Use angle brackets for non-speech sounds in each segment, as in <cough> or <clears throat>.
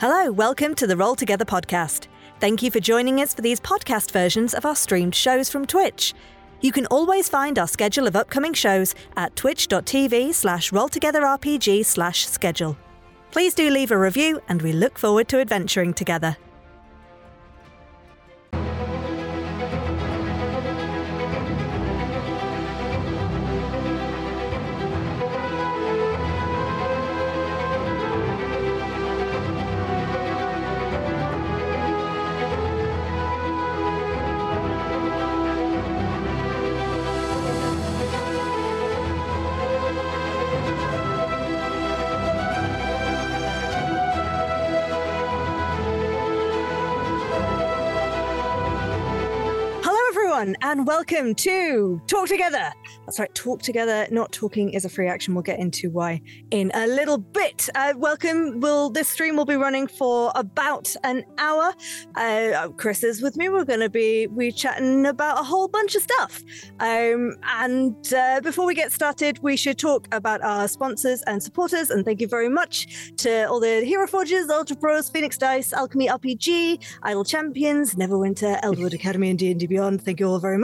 Hello, welcome to the Roll Together podcast. Thank you for joining us for these podcast versions of our streamed shows from Twitch. You can always find our schedule of upcoming shows at twitch.tv slash rolltogetherrpg slash schedule. Please do leave a review and we look forward to adventuring together. And welcome to Talk Together. That's right, Talk Together. Not talking is a free action. We'll get into why in a little bit. Uh, welcome. Will this stream will be running for about an hour. Uh, Chris is with me. We're going to be we chatting about a whole bunch of stuff. Um, and uh, before we get started, we should talk about our sponsors and supporters. And thank you very much to all the Hero Forges, Ultra Pros, Phoenix Dice, Alchemy RPG, Idle Champions, Neverwinter, Elderwood Academy, and D&D Beyond. Thank you all very much.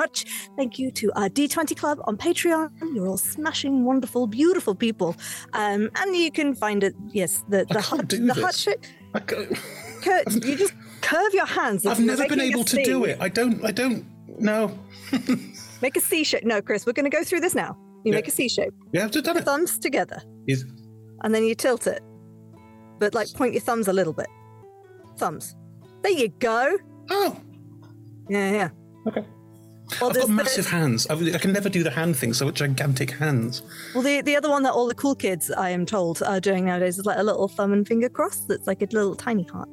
Thank you to our D20 Club on Patreon. You're all smashing, wonderful, beautiful people. Um, and you can find it, yes, the, the I can't hut, do the this. hut shit. I can't- Kurt, <laughs> you just curve your hands. I've never been able to do it. I don't. I don't. No. <laughs> Make a C shape. No, Chris, we're going to go through this now. You Yeah. make a C shape, Yeah, I've just done it. thumbs together, Is and then you tilt it. But like point your thumbs a little bit. Thumbs. There you go. oh Yeah, yeah. okay. Well, I've got the- massive hands. I, I can never do the hand thing. So I've gigantic hands. Well, the, the other one that all the cool kids, I am told, are doing nowadays is like a little thumb and finger cross that's like a little tiny heart.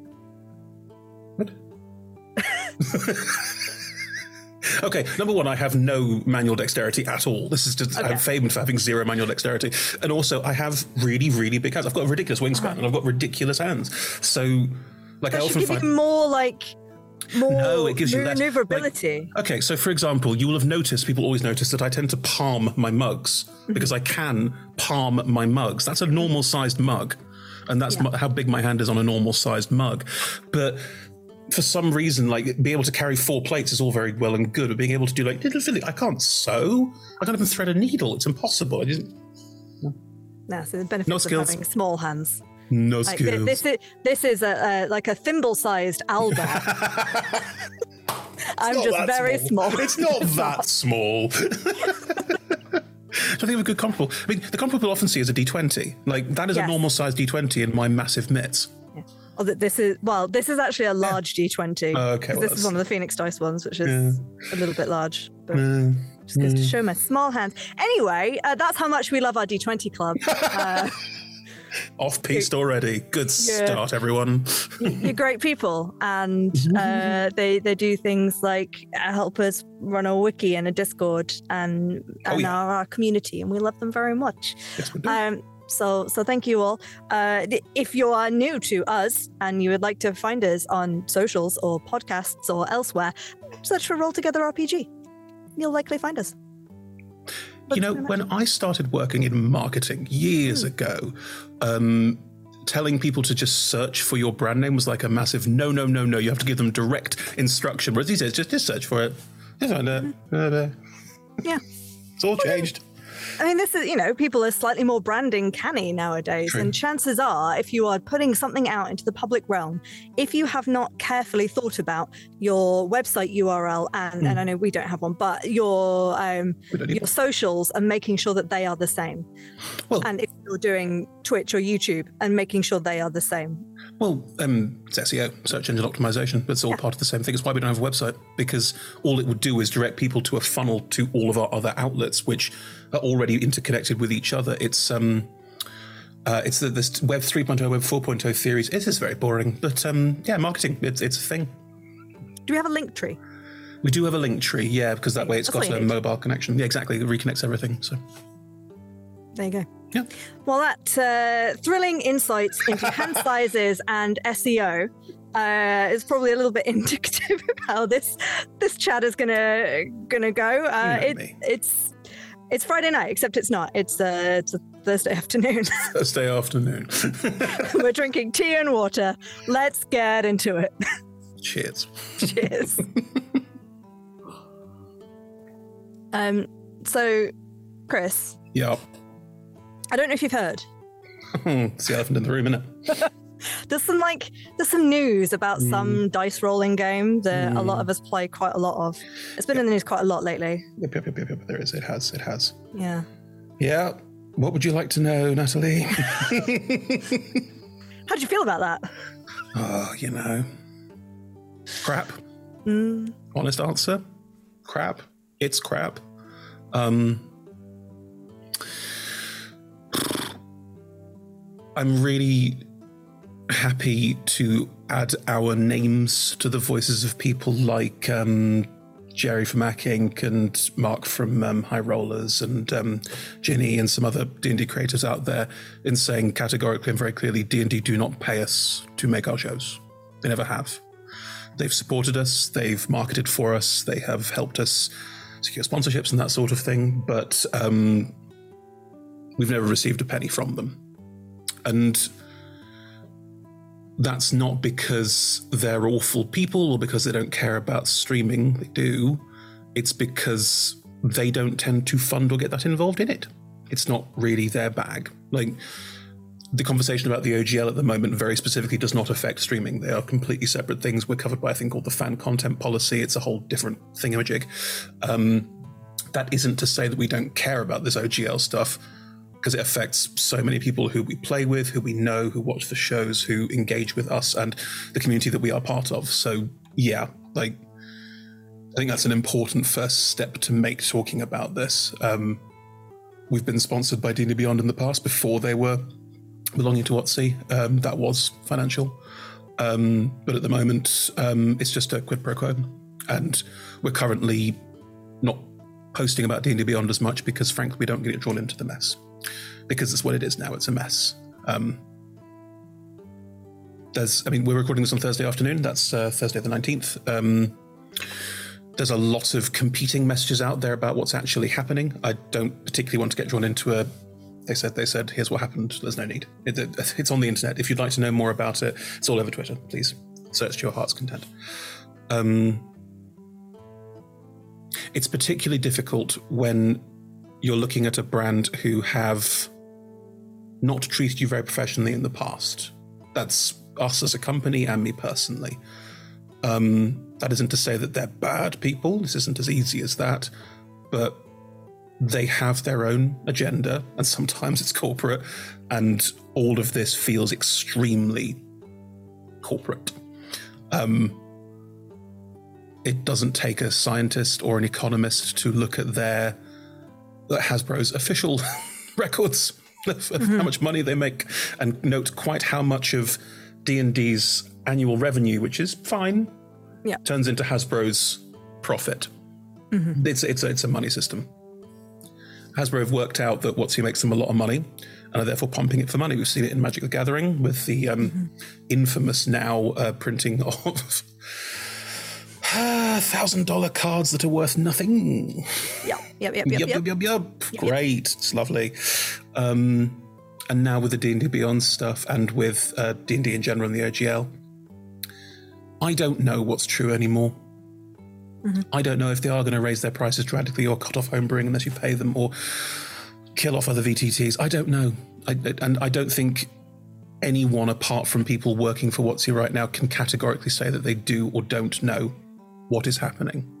What? <laughs> okay, number one, I have no manual dexterity at all. This is just Okay. I'm famed for having zero manual dexterity, and also I have really, really big hands. I've got a ridiculous wingspan, and I've got ridiculous hands. So, like, I Uh-huh. That should often give find. you more like more <laughs> No, it gives you less- like- maneuverability. Okay, so for example, you will have noticed, people always notice that I tend to palm my mugs Mm-hmm. because I can palm my mugs. That's a normal sized mug, and that's mu- how big my hand is on a normal sized mug. But for some reason, like being able to carry four plates is all very well and good, but being able to do like little filling, I can't sew. I can't even thread a needle. It's impossible. I no, so the benefits No of skills. having small hands. No Like, skills. this is this is a, a like a thimble-sized Alba. <laughs> I'm just very small. It's not <laughs> that small. <laughs> So I think of a good comparable. I mean, the comparable people often see is a D20. Like that is Yes. a normal size D20 in my massive mitts. Oh, th- this is well, this is actually a large D20. Oh, okay, well, this is one of the Phoenix Dice ones, which is a little bit large. But Uh, just goes to show my small hands. Anyway, uh, that's how much we love our D20 club. Uh, <laughs> off piste already. Good start, everyone. you're great people, and <laughs> uh, they they do things like uh, help us run a wiki and a Discord and Oh, and yeah. our, our community, and we love them very much. Yes, we do. Um, so, so thank you all. Uh, if you are new to us and you would like to find us on socials or podcasts or elsewhere, search for Roll Together RPG. You'll likely find us. You know, when I started working in marketing years ago, um, telling people to just search for your brand name was like a massive no, no, no, no. You have to give them direct instruction. Whereas these days, just, just search for it. Just find it. Uh, Yeah. It's all changed. I mean, this is, you know, people are slightly more branding canny nowadays. True. And chances are, if you are putting something out into the public realm, if you have not carefully thought about your website URL, and, and I know we don't have one, but your um, We don't need your socials and making sure that they are the same. Well- and if you're doing Twitch or YouTube and making sure they are the same. Well, um, it's SEO, search engine optimization. It's all part of the same thing. It's why we don't have a website because all it would do is direct people to a funnel to all of our other outlets, which are already interconnected with each other. It's um, uh, it's the, this Web 3.0, Web 4.0 theories. It is very boring, but um, yeah, marketing. It's it's a thing. Do we have a link tree? We do have a link tree, yeah, because that way it's That's got a mobile connection. Yeah, exactly. It reconnects everything. So There you go. Yeah. Well, that uh, thrilling insights into <laughs> hand sizes and SEO uh, is probably a little bit <laughs> indicative of how this this chat is gonna gonna go. Uh, know it, it's it's Friday night, except it's not. It's uh, it's a <laughs> <laughs> Thursday afternoon. Thursday <laughs> afternoon. We're drinking tea and water. Let's get into it. Cheers. Cheers. um, so, Chris, Yeah. I don't know if you've heard. it's the elephant in the room, isn't it? There's some like there's some news about some dice rolling game that a lot of us play quite a lot of. It's been in the news quite a lot lately. Yep, yep, yep, yep, yep. There is. It has. It has. Yeah. Yeah. What would you like to know, Natalie? <laughs> <laughs> How do you feel about that? oh, you know. Crap. Mm, Honest answer. Crap. It's crap. Um <sighs> I'm really happy to add our names to the voices of people like um, Jerry from Mac Inc. and Mark from um, High Rollers and um, Ginny and some other D&D creators out there in saying categorically and very clearly D&D do not pay us to make our shows. They never have. They've supported us, they've marketed for us, they have helped us secure sponsorships and that sort of thing, but um, we've never received a penny from them. And that's not because they're awful people or because they don't care about streaming. They do. It's because they don't tend to fund or get that involved in it. It's not really their bag. Like the conversation about the OGL at the moment very specifically does not affect streaming. They are completely separate things. We're covered by a thing called the fan content policy. It's a whole different thingamajig. Um, that isn't to say that we don't care about this OGL stuff because it affects so many people who we play with, who we know, who watch the shows, who engage with us and the community that we are part of. So, yeah, like, I think that's an important first step to make talking about this. Um, we've been sponsored by D&D Beyond in the past before they were belonging to WotC. Um, that was financial. Um, but at the moment, um, it's just a quid pro quo. And we're currently not posting about D&D Beyond as much because, frankly, we don't get it drawn into the mess because it's what it is now. It's a mess. Um, there's, I mean, we're recording this on Thursday afternoon. That's uh, Thursday the 19th. Um, there's a lot of competing messages out there about what's actually happening. I don't particularly want to get drawn into a. They said, they said, here's what happened. There's no need. It, it, it's on the internet. If you'd like to know more about it, it's all over Twitter. Please search to your heart's content. Um, it's particularly difficult when you're looking at a brand who have not treated you very professionally in the past. That's us as a company and me personally. Um, that isn't to say that they're bad people. This isn't as easy as that, but they have their own agenda, and sometimes it's corporate, and all of this feels extremely corporate. Um, it doesn't take a scientist or an economist to look at their Hasbro's official <laughs> records of, <laughs> of how much money they make and note quite how much of D&D's annual revenue, which is fine, Yeah. turns into Hasbro's profit. It's it's a, it's a money system. Hasbro have worked out that WotC makes them a lot of money and are therefore pumping it for money. We've seen it in Magic the Gathering with the um, infamous now uh, printing of <sighs> thousand dollar cards that are worth nothing. Yep. Yep. Yep. Yep. Yup, Yep. yup, yup, yup. Great. It's lovely. Um, and now with the D&D Beyond stuff and with uh, D&D in general and the OGL, I don't know what's true anymore. I don't know if they are going to raise their prices dramatically or cut off homebrewing unless you pay them or kill off other VTTs. I don't know. I, and I don't think anyone apart from people working for WotC right now can categorically say that they do or don't know what is happening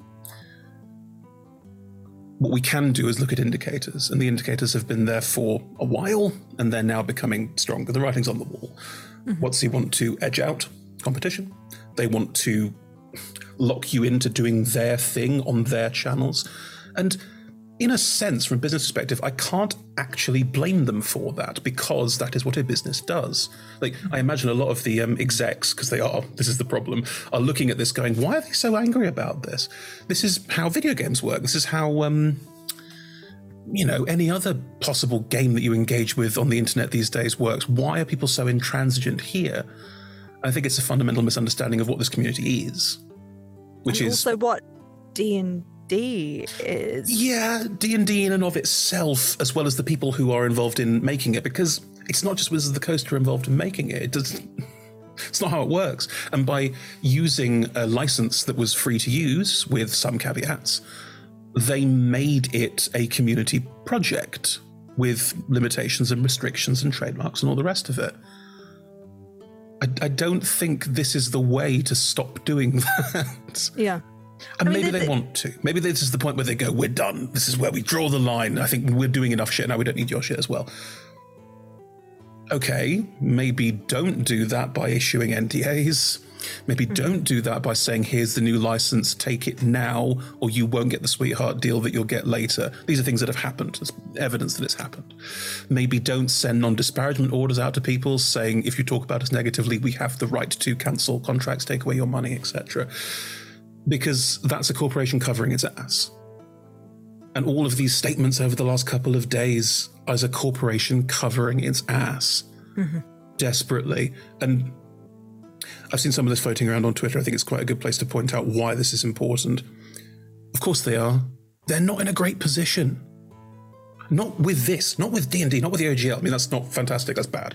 what we can do is look at indicators, and the indicators have been there for a while, and they're now becoming stronger. The writing's on the wall. Mm-hmm. WotC want to edge out competition? They want to lock you into doing their thing on their channels. And in a sense, from a business perspective, I can't actually blame them for that because that is what a business does. Like, I imagine a lot of the um, execs, because they are, this is the problem, are looking at this going, why are they so angry about this? This is how video games work. This is how, um, you know, any other possible game that you engage with on the internet these days works. Why are people so intransigent here? I think it's a fundamental misunderstanding of what this community is, which And is also what D and D is. Yeah, D and D in and of itself, as well as the people who are involved in making it, because it's not just Wizards of the Coast who are involved in making it. It does. <laughs> It's not how it works. And by using a license that was free to use with some caveats, they made it a community project with limitations and restrictions and trademarks and all the rest of it. I, I don't think this is the way to stop doing <laughs> that. Yeah. And I mean, maybe the- they want to. Maybe this is the point where they go, we're done. This is where we draw the line. I think we're doing enough shit now. We don't need your shit as well. Okay, maybe don't do that by issuing NDAs. Maybe hmm. don't do that by saying, here's the new license, take it now, or you won't get the sweetheart deal that you'll get later. These are things that have happened. There's evidence that it's happened. Maybe don't send non disparagement orders out to people saying, if you talk about us negatively, we have the right to cancel contracts, take away your money, etc because that's a corporation covering its ass. And all of these statements over the last couple of days as a corporation covering its ass mm-hmm. desperately. And I've seen some of this floating around on Twitter. I think it's quite a good place to point out why this is important. Of course they are. They're not in a great position. Not with this, not with D&D, not with the OGL. I mean, that's not fantastic, that's bad.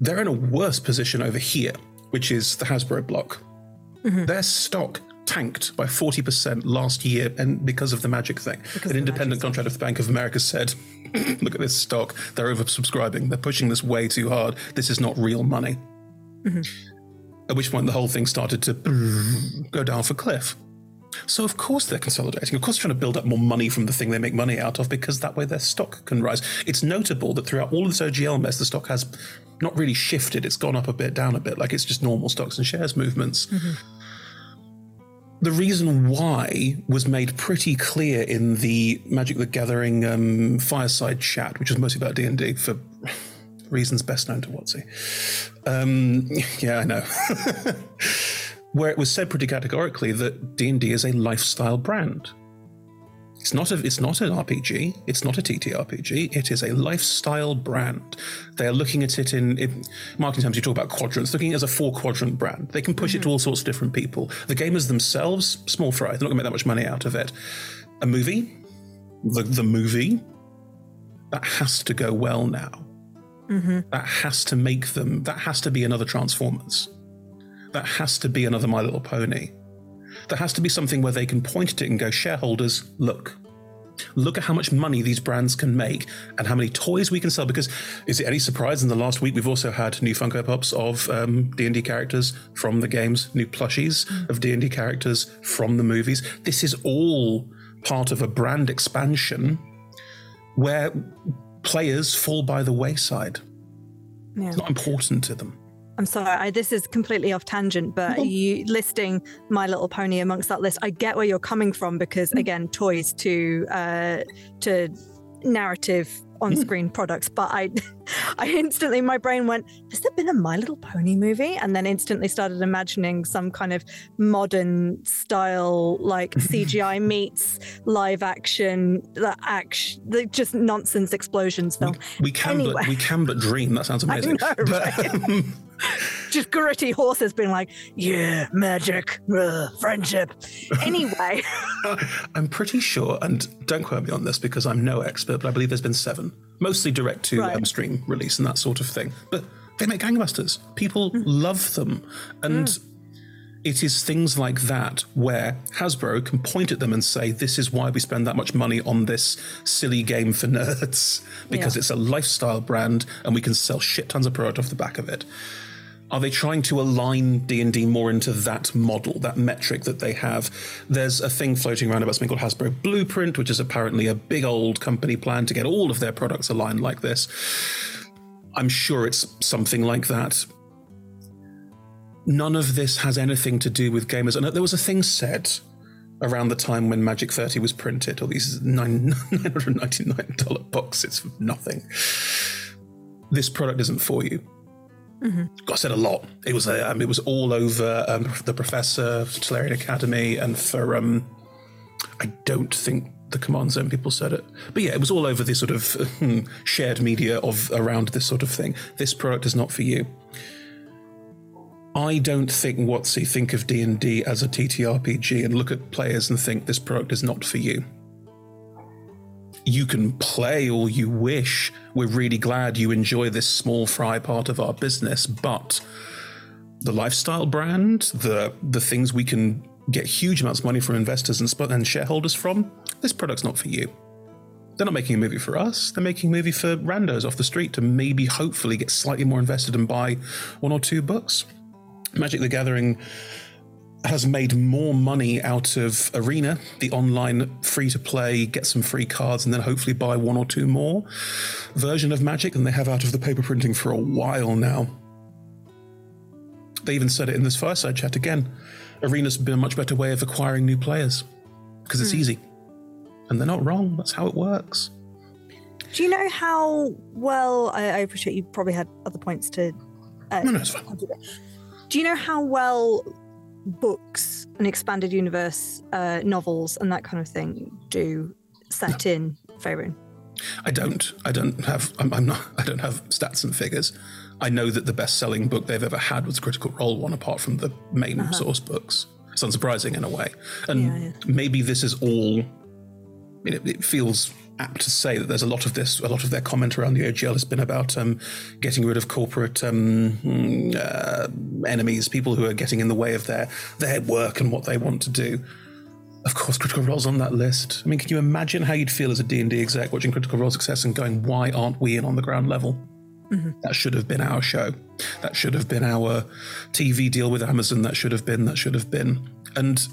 They're in a worse position over here, which is the Hasbro block. Mm-hmm. Their stock tanked by 40% last year and because of the magic thing. of An independent contract of the Bank of America said, <clears throat> look at this stock. They're oversubscribing. They're pushing this way too hard. This is not real money. At which point the whole thing started to <clears throat> go down for cliff. So of course they're consolidating. Of course, they're trying to build up more money from the thing they make money out of because that way their stock can rise. It's notable that throughout all of this OGL mess, the stock has not really shifted. It's gone up a bit, down a bit, like it's just normal stocks and shares movements. The reason why was made pretty clear in the Magic the Gathering um, fireside chat, which was mostly about D and D for reasons best known to WotC. Um, yeah, I know. <laughs> Where it was said pretty categorically that D and D is a lifestyle brand. It's not a, it's not an RPG. It's not a TTRPG. It is a lifestyle brand. They are looking at it in, in marketing terms. You talk about quadrants. Looking as a four quadrant brand. They can push it to mm-hmm. all sorts of different people. The gamers themselves, small fry. They're not going to make that much money out of it. A movie, the the movie, that has to go well now. Mm-hmm. That has to make them. That has to be another Transformers. That has to be another My Little Pony. There has to be something where they can point at it and go, shareholders, look. Look at how much money these brands can make and how many toys we can sell. Because is it any surprise in the last week we've also had new Funko Pops of um, D&D characters from the games, new plushies of D&D characters from the movies. This is all part of a brand expansion where players fall by the wayside. Yeah. It's not important to them. I'm sorry, I, this is completely off tangent, but you listing My Little Pony amongst that list, I get where you're coming from because again, toys to uh, to narrative on-screen products. But I, <laughs> I instantly my brain went, has there been a My Little Pony movie? And then instantly started imagining some kind of modern style, like <laughs> CGI meets live action, the action, the just nonsense explosions film. We can Anyway. but we can but dream. That sounds <laughs> amazing. know, But, right? um, <laughs> just gritty horses being like, yeah, magic, uh, friendship. Anyway, <laughs> <laughs> I'm pretty sure, and don't quote me on this because I'm no expert, but I believe there's been seven, mostly direct to Right. um, stream release and that sort of thing. But they make gangbusters. People love them, and it is things like that where Hasbro can point at them and say, "This is why we spend that much money on this silly game for nerds because Yeah. it's a lifestyle brand, and we can sell shit tons of product off the back of it." Are they trying to align D&D more into that model, that metric that they have? There's a thing floating around about something called Hasbro Blueprint, which is apparently a big old company plan to get all of their products aligned like this. I'm sure it's something like that. None of this has anything to do with gamers. And there was a thing said around the time when Magic 30 was printed, or these nine- <laughs> $999 boxes for nothing. This product isn't for you. Got said a lot. It was a, um, it was all over um, the Professor, Tolarian Academy, and for um, I don't think the Command Zone people said it, but yeah, it was all over the sort of hmm, shared media of around this sort of thing. This product is not for you. I don't think WotC think of D and D as a TTRPG and look at players and think this product is not for you. You can play all you wish. We're really glad you enjoy this small fry part of our business, but the lifestyle brand, the the things we can get huge amounts of money from investors and, and shareholders from, this product's not for you. They're not making a movie for us. They're making a movie for randos off the street to maybe, hopefully, get slightly more invested and buy one or two books. Magic the Gathering has made more money out of Arena, the online free to play, get some free cards, and then hopefully buy one or two more version of Magic than they have out of the paper printing for a while now. They even said it in this fireside chat again. Arena's been a much better way of acquiring new players because it's mm. easy. And they're not wrong. That's how it works. Do you know how well? I, I appreciate you probably had other points to. Uh, no, no, it's fine. Do you know how well books and expanded universe uh, novels and that kind of thing do set no. in Faerun? I don't. I don't have. I'm, I'm, not. I don't have stats and figures. I know that the best-selling book they've ever had was Critical Role one, apart from the main uh-huh. source books. It's unsurprising in a way, and yeah, yeah. maybe this is all. I mean, it, it feels apt to say that there's a lot of this, a lot of their comment around the OGL has been about um, getting rid of corporate um, uh, enemies, people who are getting in the way of their their work and what they want to do. Of course, Critical Role's on that list. I mean, can you imagine how you'd feel as a D&D exec watching Critical Role success and going, why aren't we in on the ground level? Mm-hmm. That should have been our show. That should have been our TV deal with Amazon. That should have been, that should have been. And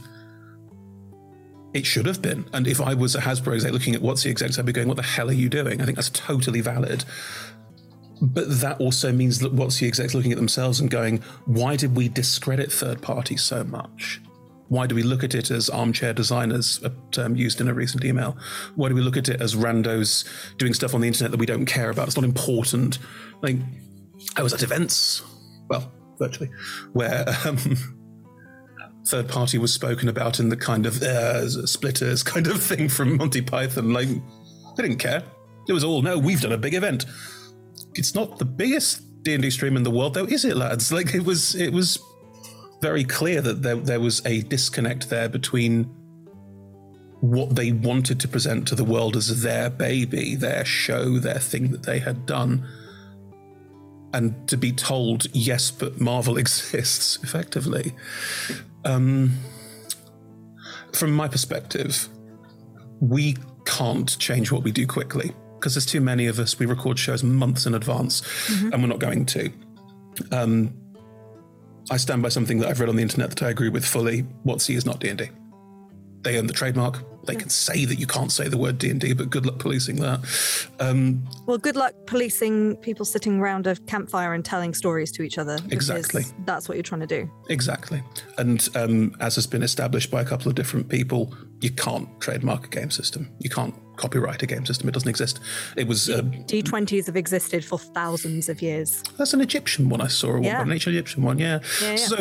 it should have been. And if I was a Hasbro exec looking at WotC execs, I'd be going, what the hell are you doing? I think that's totally valid. But that also means that WotC execs looking at themselves and going, why did we discredit third parties so much? Why do we look at it as armchair designers, a term used in a recent email? Why do we look at it as randos doing stuff on the internet that we don't care about? It's not important. Like, I was at events, well, virtually, where um, third party was spoken about in the kind of uh, splitters kind of thing from Monty Python. Like, they didn't care. It was all, no, we've done a big event. It's not the biggest D&D stream in the world, though, is it, lads? Like, it was, it was very clear that there, there was a disconnect there between what they wanted to present to the world as their baby, their show, their thing that they had done, and to be told, yes, but Marvel <laughs> exists effectively. Um, from my perspective, we can't change what we do quickly because there's too many of us. We record shows months in advance, mm-hmm. and we're not going to. Um, I stand by something that I've read on the internet that I agree with fully. WotC is not D&D. They own the trademark. They can say that you can't say the word D&D, but good luck policing that. Um, well, good luck policing people sitting around a campfire and telling stories to each other. Exactly. That's what you're trying to do. Exactly. And um, as has been established by a couple of different people, you can't trademark a game system. You can't copyright a game system. It doesn't exist. It was uh, D20s have existed for thousands of years. That's an Egyptian one I saw. Yeah. An ancient Egyptian one. Yeah. Yeah, yeah. So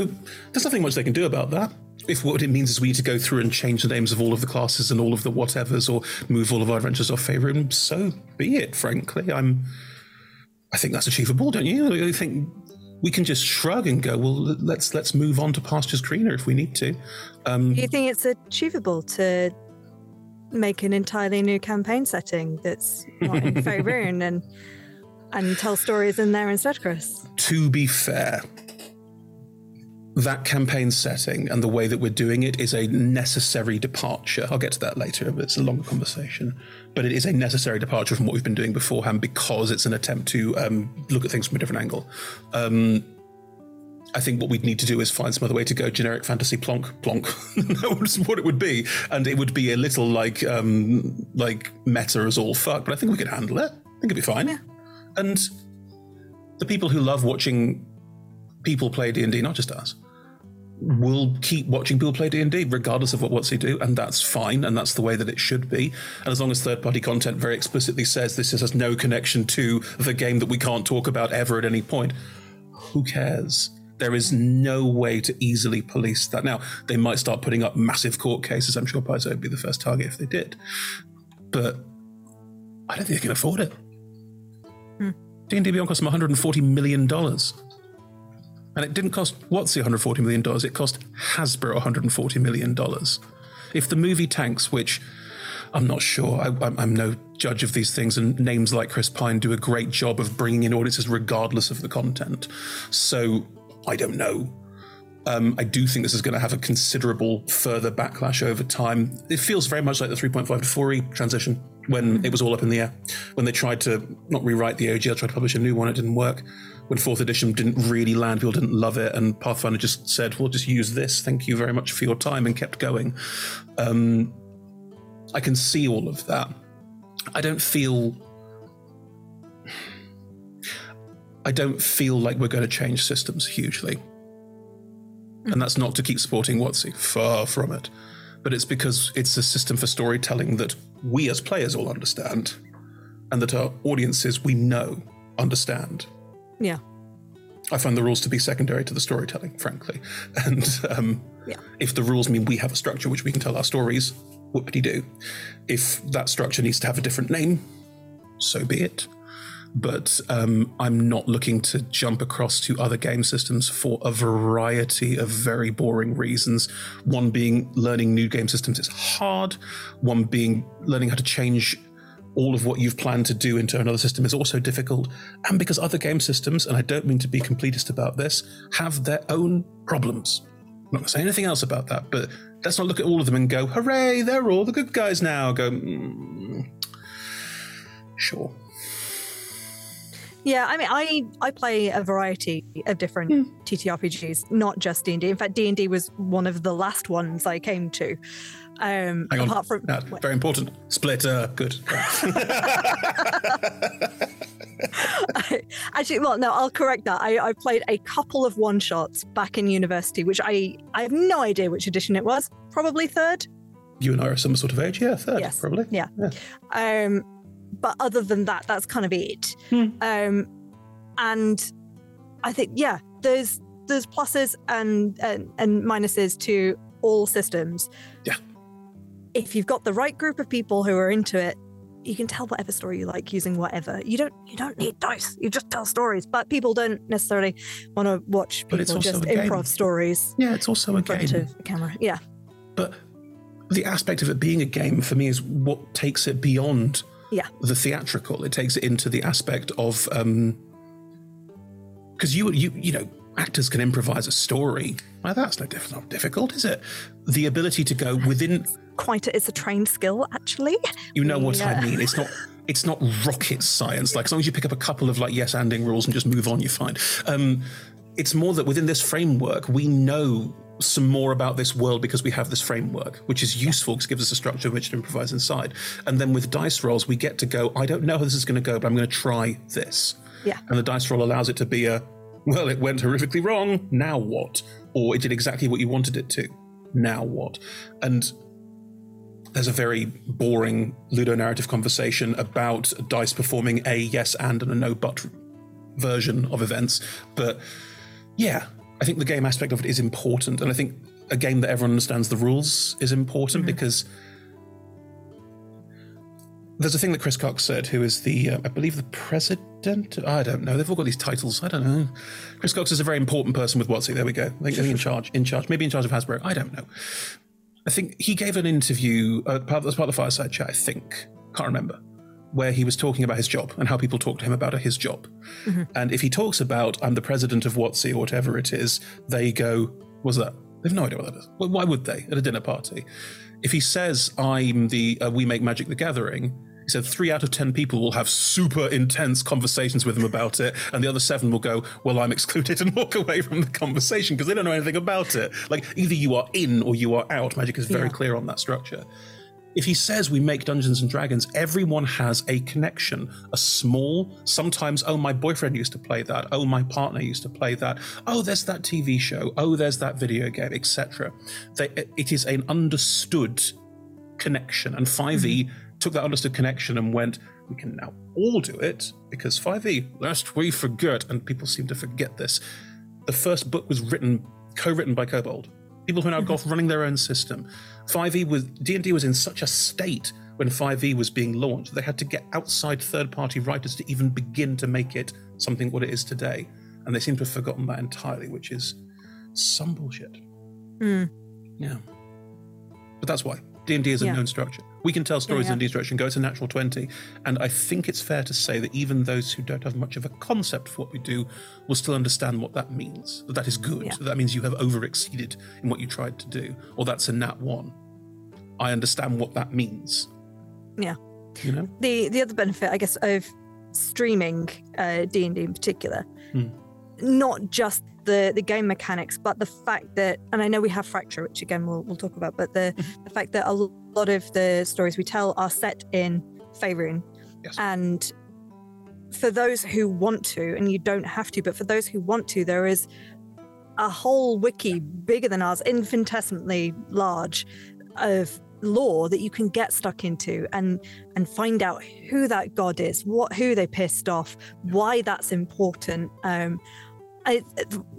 there's nothing much they can do about that. If what it means is we need to go through and change the names of all of the classes and all of the whatevers, or move all of our adventures off Faerun, so be it. Frankly, I'm. I think that's achievable, don't you? I think we can just shrug and go, well, let's let's move on to pastures greener if we need to. Um, Do you think it's achievable to make an entirely new campaign setting that's not in <laughs> Faerun and and tell stories in there instead, Chris. To be fair, that campaign setting and the way that we're doing it is a necessary departure. I'll get to that later, but it's a longer conversation. But it is a necessary departure from what we've been doing beforehand because it's an attempt to um, look at things from a different angle. Um, I think what we'd need to do is find some other way to go generic fantasy plonk plonk. <laughs> that was what it would be, and it would be a little like um, like meta as all fuck. But I think we could handle it. I think it'd be fine. Yeah. And the people who love watching people play D and D, not just us, will keep watching people play D&D regardless of what WotC do and that's fine and that's the way that it should be and as long as third party content very explicitly says this has no connection to the game that we can't talk about ever at any point who cares there is no way to easily police that. Now, they might start putting up massive court cases. I'm sure Paizo would be the first target if they did. But I don't think they can afford it. Hmm. D&D Beyond costs them $140 million. And it didn't cost WotC $140 million, it cost Hasbro $140 million. If the movie tanks, which I'm not sure, I, I'm no judge of these things, and names like Chris Pine do a great job of bringing in audiences regardless of the content. So I don't know. Um, I do think this is going to have a considerable further backlash over time. It feels very much like the 3.5 to 4e transition when it was all up in the air. When they tried to not rewrite the OGL, tried to publish a new one, it didn't work. When fourth edition didn't really land, people didn't love it, and Pathfinder just said, "We'll just use this. Thank you very much for your time," and kept going. Um, I can see all of that. I don't feel. I don't feel like we're going to change systems hugely. And that's not to keep supporting WotC, far from it. But it's because it's a system for storytelling that we as players all understand and that our audiences we know understand. Yeah. I find the rules to be secondary to the storytelling, frankly. <laughs> And um, Yeah. if the rules mean we have a structure which we can tell our stories, whoopity do. If that structure needs to have a different name, so be it. But um, I'm not looking to jump across to other game systems for a variety of very boring reasons. One being learning new game systems is hard, one being learning how to change all of what you've planned to do into another system is also difficult. And because other game systems, and I don't mean to be completist about this, have their own problems. I'm not going to say anything else about that, but let's not look at all of them and go, hooray, they're all the good guys now. Go, mm, sure. Yeah, I mean, I I play a variety of different TTRPGs, not just D and D. In fact, D and D was one of the last ones I came to. Um, Hang on. from No, very important. Splitter. Good. <laughs> <laughs> actually, well, no, I'll correct that. I, I played a couple of one shots back in university, which I I have no idea which edition it was. Probably third. you and I are some sort of age. Yeah, third, Yes. probably. Yeah. Um, but other than that, that's kind of it. Hmm. Um, and I think yeah, there's there's pluses and, and and minuses to all systems. Yeah. If you've got the right group of people who are into it, you can tell whatever story you like using whatever. You don't you don't need dice. You just tell stories. But people don't necessarily want to watch But it's people also just a game. improv stories Yeah, it's also a game. of the camera. Yeah. But the aspect of it being a game for me is what takes it beyond Yeah. the theatrical. It takes it into the aspect of because you you you know actors can improvise a story. Well, that's no diff- not difficult, is it? The ability to go within. Quite a, it's a trained skill actually. You know what Yeah. I mean? It's not. It's not rocket science. Like as long as you pick up a couple of like yes anding rules and just move on, you're fine. Um, it's more that within this framework, we know some more about this world because we have this framework, which is useful because it gives us a structure in which to improvise inside. And then with dice rolls, we get to go. I don't know how this is going to go, but I'm going to try this. Yeah. And the dice roll allows it to be a, well, it went horrifically wrong. Now what? Or it did exactly what you wanted it to. Now what? And there's a very boring ludonarrative conversation about dice performing a yes and and a no but version of events. But yeah, I think the game aspect of it is important. And I think a game that everyone understands the rules is important because there's a thing that Chris Cox said, who is the, uh, I believe, the president. I don't know. They've all got these titles. I don't know. Chris Cox is a very important person with WotC. There we go. I think in charge, in charge, maybe in charge of Hasbro. I don't know. I think he gave an interview uh, part, as part of the fireside chat. I think can't remember where he was talking about his job and how people talk to him about his job. And if he talks about I'm the president of WotC or whatever it is, they go, "What's that?" They have no idea what that is. Well, why would they at a dinner party? If he says I'm the uh, We Make Magic the Gathering, he said three out of ten people will have super intense conversations with him about it, and the other seven will go, "Well, I'm excluded," <laughs> and walk away from the conversation because they don't know anything about it. Like either you are in or you are out. Magic is very Yeah. clear on that structure. If he says we make Dungeons and Dragons, everyone has a connection, a small, sometimes, oh, my boyfriend used to play that. Oh, my partner used to play that. Oh, there's that TV show. Oh, there's that video game, etc. It is an understood connection. And 5e mm-hmm. took that understood connection and went, we can now all do it because 5e, lest we forget, and people seem to forget this, the first book was written, co-written by Kobold. People who now mm-hmm. off running their own system. 5e was D&D was in such a state when 5e was being launched. They had to get outside third-party writers to even begin to make it something what it is today. and they seem to have forgotten that entirely, which is some bullshit. Mm. Yeah, but that's why D and D is a Yeah. known structure. We can tell stories yeah. in D structure and go to natural twenty, and I think it's fair to say that even those who don't have much of a concept for what we do will still understand what that means. That that is good. Yeah. That, means you have over exceeded in what you tried to do, or that's a nat one. I understand what that means. Yeah. You know. the the other benefit, I guess, of streaming uh, D and D in particular, Hmm. not just the the game mechanics, but the fact that, and I know we have Fracture, which again we'll we'll talk about, but the Mm-hmm. the fact that a lot of the stories we tell are set in Faerun, Yes. and for those who want to, and you don't have to, but for those who want to, there is a whole wiki bigger than ours, infinitesimally large, of lore that you can get stuck into and and find out who that god is, what who they pissed off, why that's important. Um, I,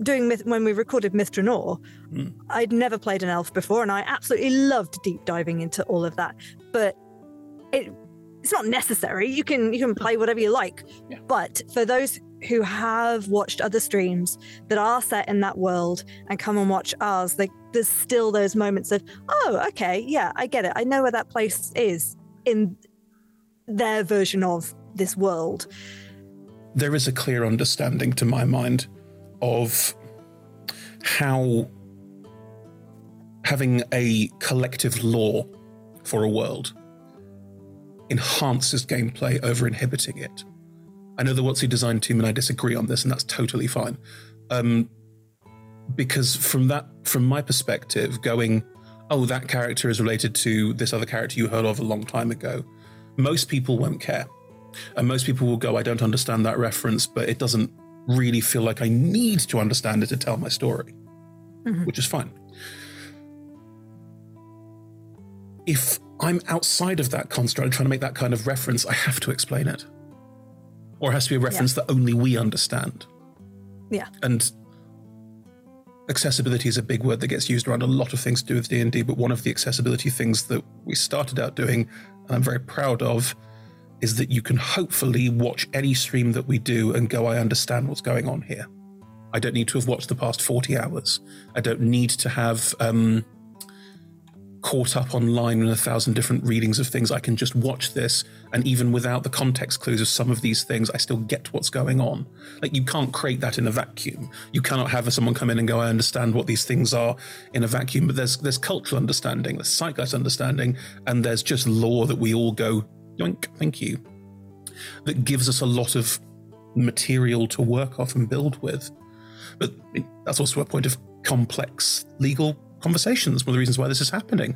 doing myth, when we recorded Mithranor, Mm. I'd never played an elf before, and I absolutely loved deep diving into all of that. But it it's not necessary. You can you can play whatever you like. Yeah. But for those who have watched other streams that are set in that world and come and watch ours, like there's still those moments of, oh, okay, yeah, I get it. I know where that place is in their version of this world. there is a clear understanding to my mind of how having a collective lore for a world enhances gameplay over inhibiting it. I know the WotC design team and I disagree on this, and that's totally fine. Um, because from that, from my perspective, going, oh, that character is related to this other character you heard of a long time ago, most people won't care. And most people will go, I don't understand that reference, but it doesn't really feel like I need to understand it to tell my story, Mhm. which is fine. If I'm outside of that construct and trying to make that kind of reference, I have to explain it. Or it has to be a reference that only we understand. Yeah. And accessibility is a big word that gets used around a lot of things to do with D&D, but one of the accessibility things that we started out doing, and I'm very proud of, is that you can hopefully watch any stream that we do and go, I understand what's going on here. I don't need to have watched the past 40 hours. I don't need to have um, caught up online in a thousand different readings of things. I can just watch this, and even without the context clues of some of these things, I still get what's going on. Like, you can't create that in a vacuum. You cannot have someone come in and go, I understand what these things are in a vacuum. But there's, there's cultural understanding, there's zeitgeist understanding, and there's just lore that we all go, yoink, thank you, that gives us a lot of material to work off and build with. But that's also a point of complex legal conversations. One of the reasons why this is happening.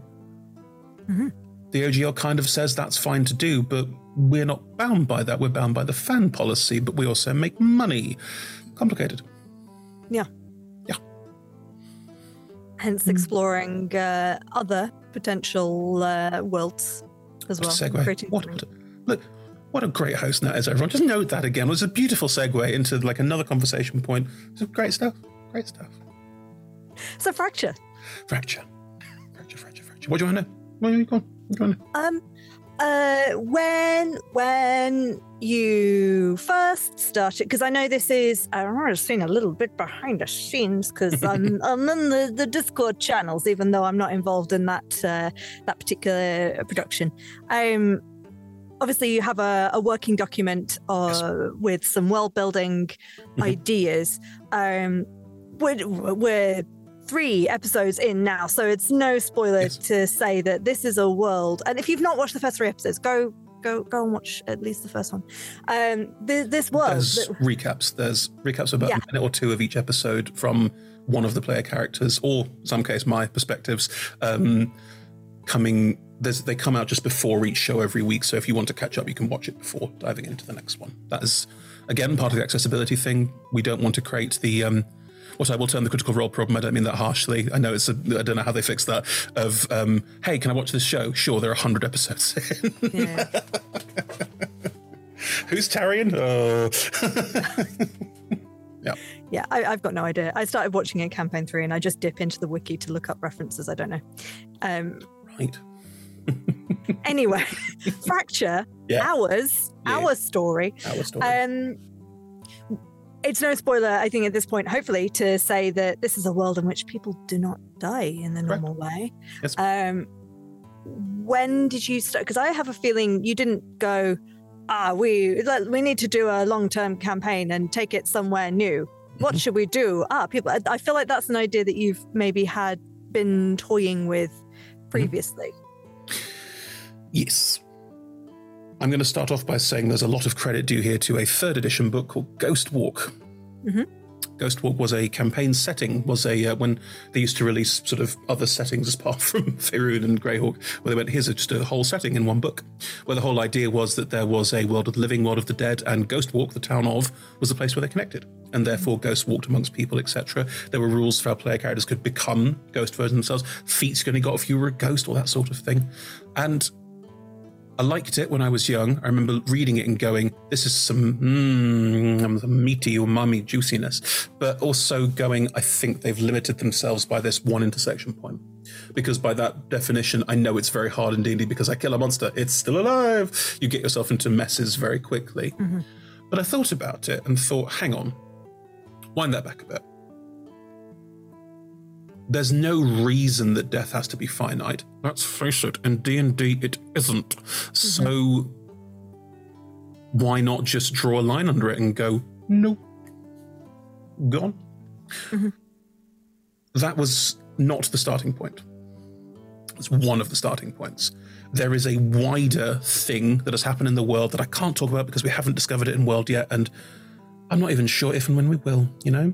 Mhm. The OGL kind of says that's fine to do, but we're not bound by that. We're bound by the fan policy, but we also make money. Complicated. Yeah. Yeah. Hence, exploring uh, other potential uh, worlds as well. segue. What, what, look, what a great host that is, everyone. Just note that again. It was a beautiful segue into like another conversation point. It's great stuff. Great stuff. So, Fracture. Fracture. Fracture, fracture, fracture. What do you want to know? What do you want? What do you want to know? Um, uh, when when you first started, because I know this is I've seen a little bit behind the scenes because <laughs> I'm I'm in the, the Discord channels, even though I'm not involved in that uh, that particular production. Um, obviously you have a, a working document uh, with some world building Mhm. ideas. Um, we're, we're three episodes in now, so it's no spoiler Yes. to say that this is a world. And if you've not watched the first three episodes, go go go and watch at least the first one. Um, th- this world. There's that- recaps. There's recaps about Yeah. a minute or two of each episode from one of the player characters, or in some case, my perspectives. Um, coming, there's, they come out just before each show every week. So if you want to catch up, you can watch it before diving into the next one. That is, again, part of the accessibility thing. We don't want to create the. Um, what I will term the critical role problem. I don't mean that harshly. I know it's. A, I don't know how they fix that. Of um, hey, can I watch this show? Sure, there are hundred episodes in. yeah. <laughs> Who's Taryon? Oh. <laughs> Yeah, I, I've got no idea. I started watching in campaign three, and I just dip into the wiki to look up references. I don't know. Um, right. anyway, <laughs> fracture Yeah. ours, Yeah. our story. Our story. Um, it's no spoiler, I think, at this point, hopefully, to say that this is a world in which people do not die in the normal way. Yes. Um, when did you start? Because I have a feeling you didn't go, ah, we like, we need to do a long term campaign and take it somewhere new. What Mhm. should we do? Ah, people. I, I feel like that's an idea that you've maybe had been toying with previously. Yes. I'm going to start off by saying there's a lot of credit due here to a third edition book called Ghost Walk. Mhm. Ghost Walk was a campaign setting, was a uh, when they used to release sort of other settings <laughs> apart part from Faerun and Greyhawk, where they went, here's a, just a whole setting in one book. Where the whole idea was that there was a world of the living, world of the dead, and Ghost Walk, the town of, was the place where they connected. And therefore, Ghost walked amongst people, etc. There were rules for how player characters could become ghost versions themselves. Feats you only got if you were a ghost, all that sort of thing. And I liked it when I was young. I remember reading it and going, "This is some mm, some meaty umami juiciness," but also going, "I think they've limited themselves by this one intersection point." Because by that definition, I know it's very hard in D&D because I kill a monster, it's still alive. You get yourself into messes very quickly. But I thought about it and thought, hang on, wind that back a bit. There's no reason that death has to be finite. Let's face it, in D&D it isn't. So why not just draw a line under it and go, no, gone? Mhm. That was not the starting point. It's one of the starting points. There is a wider thing that has happened in the world that I can't talk about because we haven't discovered it in world yet, and I'm not even sure if and when we will, you know?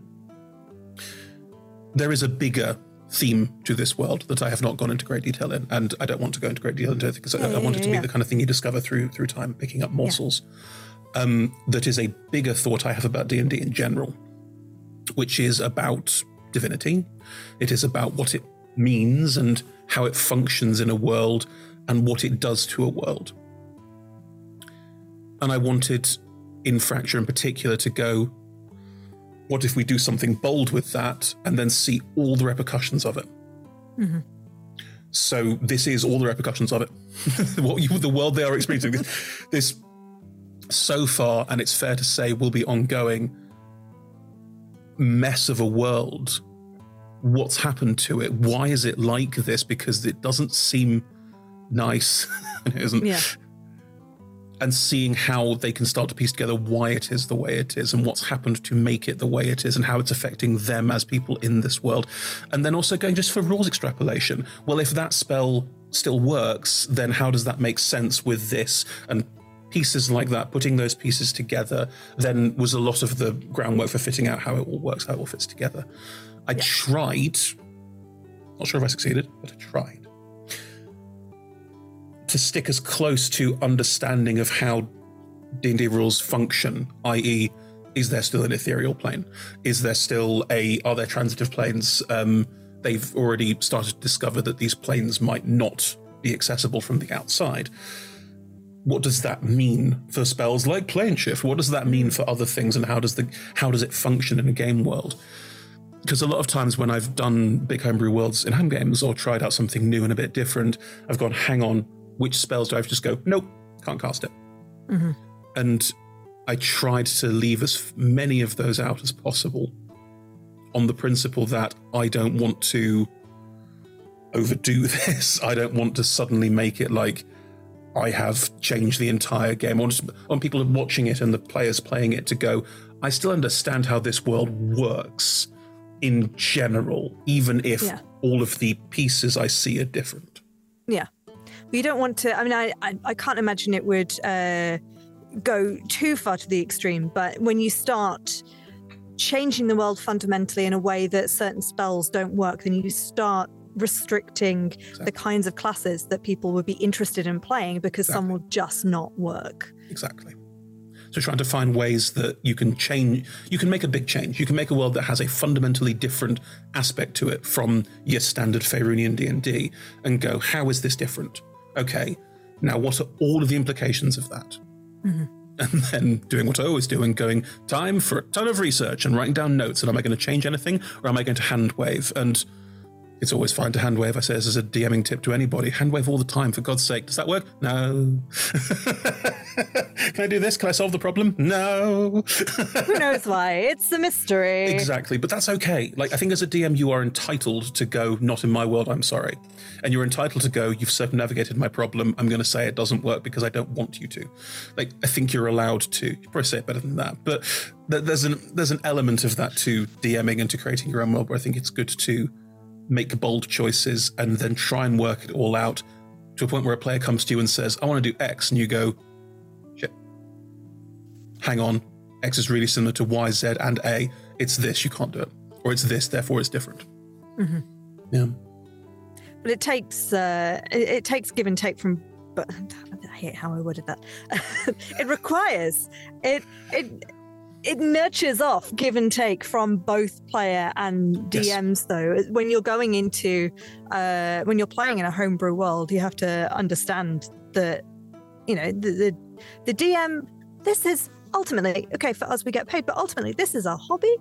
There is a bigger theme to this world that I have not gone into great detail in, and I don't want to go into great detail into it because I, Yeah, I yeah, want it to be the kind of thing you discover through through time, picking up morsels. Um, that is a bigger thought I have about D and D in general, which is about divinity. It is about what it means and how it functions in a world and what it does to a world. And I wanted in Fracture in particular to go, what if we do something bold with that and then see all the repercussions of it? Mhm. So this is all the repercussions of it. <laughs> what you, the world they are experiencing. this, this so far, and it's fair to say, will be ongoing mess of a world. What's happened to it? Why is it like this? Because it doesn't seem nice. <laughs> it isn't Yeah. And seeing how they can start to piece together why it is the way it is and what's happened to make it the way it is and how it's affecting them as people in this world. And then also going just for rules extrapolation. Well, if that spell still works, then how does that make sense with this? And pieces like that, putting those pieces together, then was a lot of the groundwork for fitting out how it all works, how it all fits together. I tried, not sure if I succeeded, but I tried to stick as close to understanding of how D&D rules function, i.e., is there still an ethereal plane? Is there still a? Are there transitive planes? Um, they've already started to discover that these planes might not be accessible from the outside. What does that mean for spells like plane shift? What does that mean for other things, and how does the how does it function in a game world? because a lot of times when I've done big homebrew worlds in home games or tried out something new and a bit different, I've gone, hang on, which spells do I have to just go, nope, can't cast it. Mhm. And I tried to leave as many of those out as possible on the principle that I don't want to overdo <laughs> this. I don't want to suddenly make it like I have changed the entire game. I want, I want people watching it and the players playing it to go, I still understand how this world works in general, even if Yeah. all of the pieces I see are different. You don't want to i mean i i, I can't imagine it would uh, go too far to the extreme but when you start changing the world fundamentally in a way that certain spells don't work then you start restricting the kinds of classes that people would be interested in playing because some will just not work Exactly. So trying to find ways that you can change, you can make a big change. You can make a world that has a fundamentally different aspect to it from your standard Faerunian D&D and go, how is this different? Okay, now what are all of the implications of that? Mhm. And then doing what I always do and going, time for a ton of research and writing down notes. And am I going to change anything or am I going to hand wave? And It's always fine to handwave. I say this as a DMing tip to anybody. Handwave all the time, for God's sake. Does that work? No. <laughs> Can I do this? Can I solve the problem? No. Who knows why? It's a mystery. Exactly, but that's okay. Like I think as a DM, you are entitled to go. Not in my world. I'm sorry, and you're entitled to go. You've circumnavigated my problem. I'm going to say it doesn't work because I don't want you to. Like I think you're allowed to. You probably say it better than that, but th- there's an there's an element of that to DMing and to creating your own world where I think it's good to make bold choices and then try and work it all out to a point where a player comes to you and says, "I want to do X," and you go, "Shit, hang on." X is really similar to Y, Z, and A. It's this, you can't do it. Or it's this, therefore it's different. Mhm. Yeah. But it takes uh, it, it takes give and take from. But <laughs> I hate how I worded that. <laughs> it requires it it it nurtures off give and take from both player and Yes. DMs. Though when you're going into uh, when you're playing in a homebrew world, you have to understand that you know the the, the DM. This is ultimately okay for us. We get paid, but ultimately this is a hobby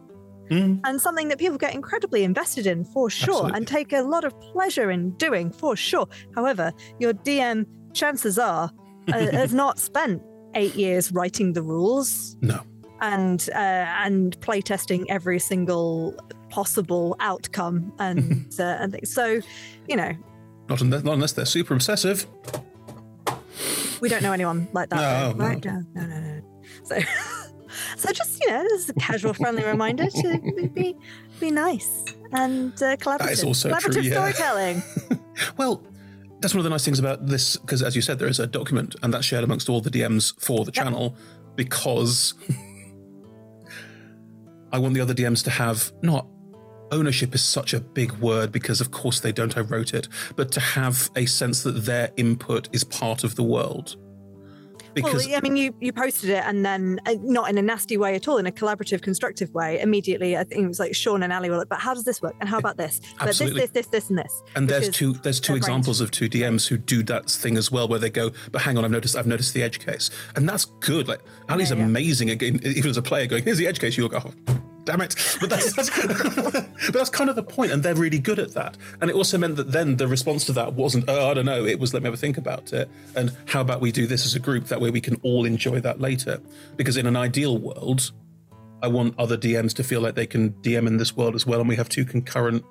Mm. and something that people get incredibly invested in for sure Absolutely. and take a lot of pleasure in doing for sure. However, your DM, chances are, uh, <laughs> has not spent eight years writing the rules No. And uh, and playtesting every single possible outcome <laughs> and uh, and things. so, you know, Not unless, not unless they're super obsessive. we don't know anyone like that, No, no. right? No, no, no, no. So, <laughs> so just you know, this is a casual, friendly reminder to be be nice and uh, collaborative. is also collaborative true, yeah. storytelling. <laughs> Well, that's one of the nice things about this, because as you said, there is a document and that's shared amongst all the DMs for the Yep. channel because I want the other DMs to have not ownership is such a big word because of course they don't I wrote it, but to have a sense that their input is part of the world. Because well, I mean, you you posted it, and then uh, not in a nasty way at all, in a collaborative, constructive way. Immediately, I think it was like Sean and Ali were like, "But how does this work? And how about this? But this, this, this, this, and this." And there's two there's two examples of two DMs who do that thing as well, where they go, but hang on, I've noticed I've noticed the edge case, and that's good. Like Ali's Yeah, yeah. amazing again, even as a player, going, here's the edge case. You go, oh, damn it! But that's, that's <laughs> but that's kind of the point, and they're really good at that. And it also meant that then the response to that wasn't, oh, I don't know, it was let me have a think about it, and how about we do this as a group? That way we can all enjoy that later. Because in an ideal world, I want other DMs to feel like they can DM in this world as well, and we have two concurrent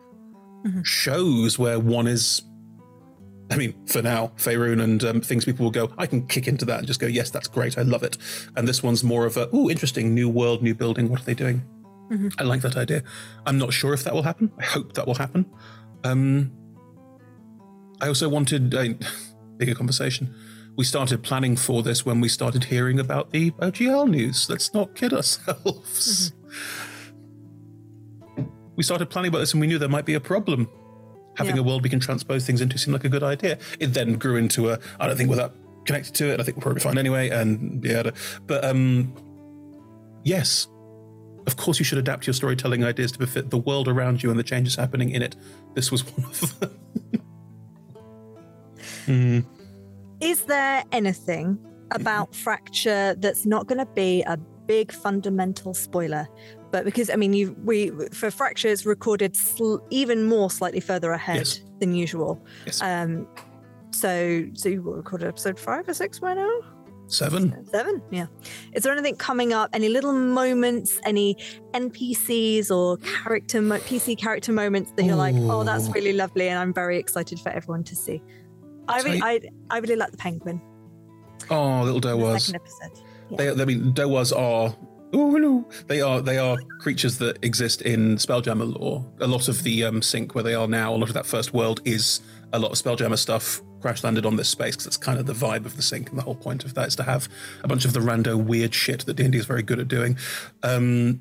shows where one is I mean, for now, Faerun and um, things people will go, I can kick into that and just go, yes, that's great, I love it. And this one's more of a, oh, interesting, new world, new building, what are they doing? I like that idea. I'm not sure if that will happen. I hope that will happen. Um, I also wanted a <laughs> bigger conversation. We started planning for this when we started hearing about the OGL news. Let's not kid ourselves. <laughs> We started planning about this and we knew there might be a problem. Having Yeah. a world we can transpose things into seemed like a good idea. It then grew into a, I don't think we're that connected to it. I think we'll probably fine anyway. And yeah, but um, yes, of course you should adapt your storytelling ideas to befit the world around you and the changes happening in it. This was one of them. <laughs> Hmm. Is there anything about Fracture that's not going to be a big fundamental spoiler? But because I mean, you we for Fracture it's recorded sl- even more slightly further ahead Yes. than usual. Yes. Um, so so you recorded episode five or six by now. Seven. Seven, yeah. Is there anything coming up? Any little moments? Any NPCs or character mo- PC character moments that you're like, oh, that's really lovely, and I'm very excited for everyone to see. I really, I, I really like the penguin. Oh, little Dohwars. episode. They, I mean, Dohwars are. Oh, hello. They are they are creatures that exist in Spelljammer lore. A lot of the um, sync where they are now, a lot of that first world is a lot of Spelljammer stuff crash landed on this space because it's kind of the vibe of the sync, and the whole point of that is to have a bunch of the rando weird shit that D and D is very good at doing. Um,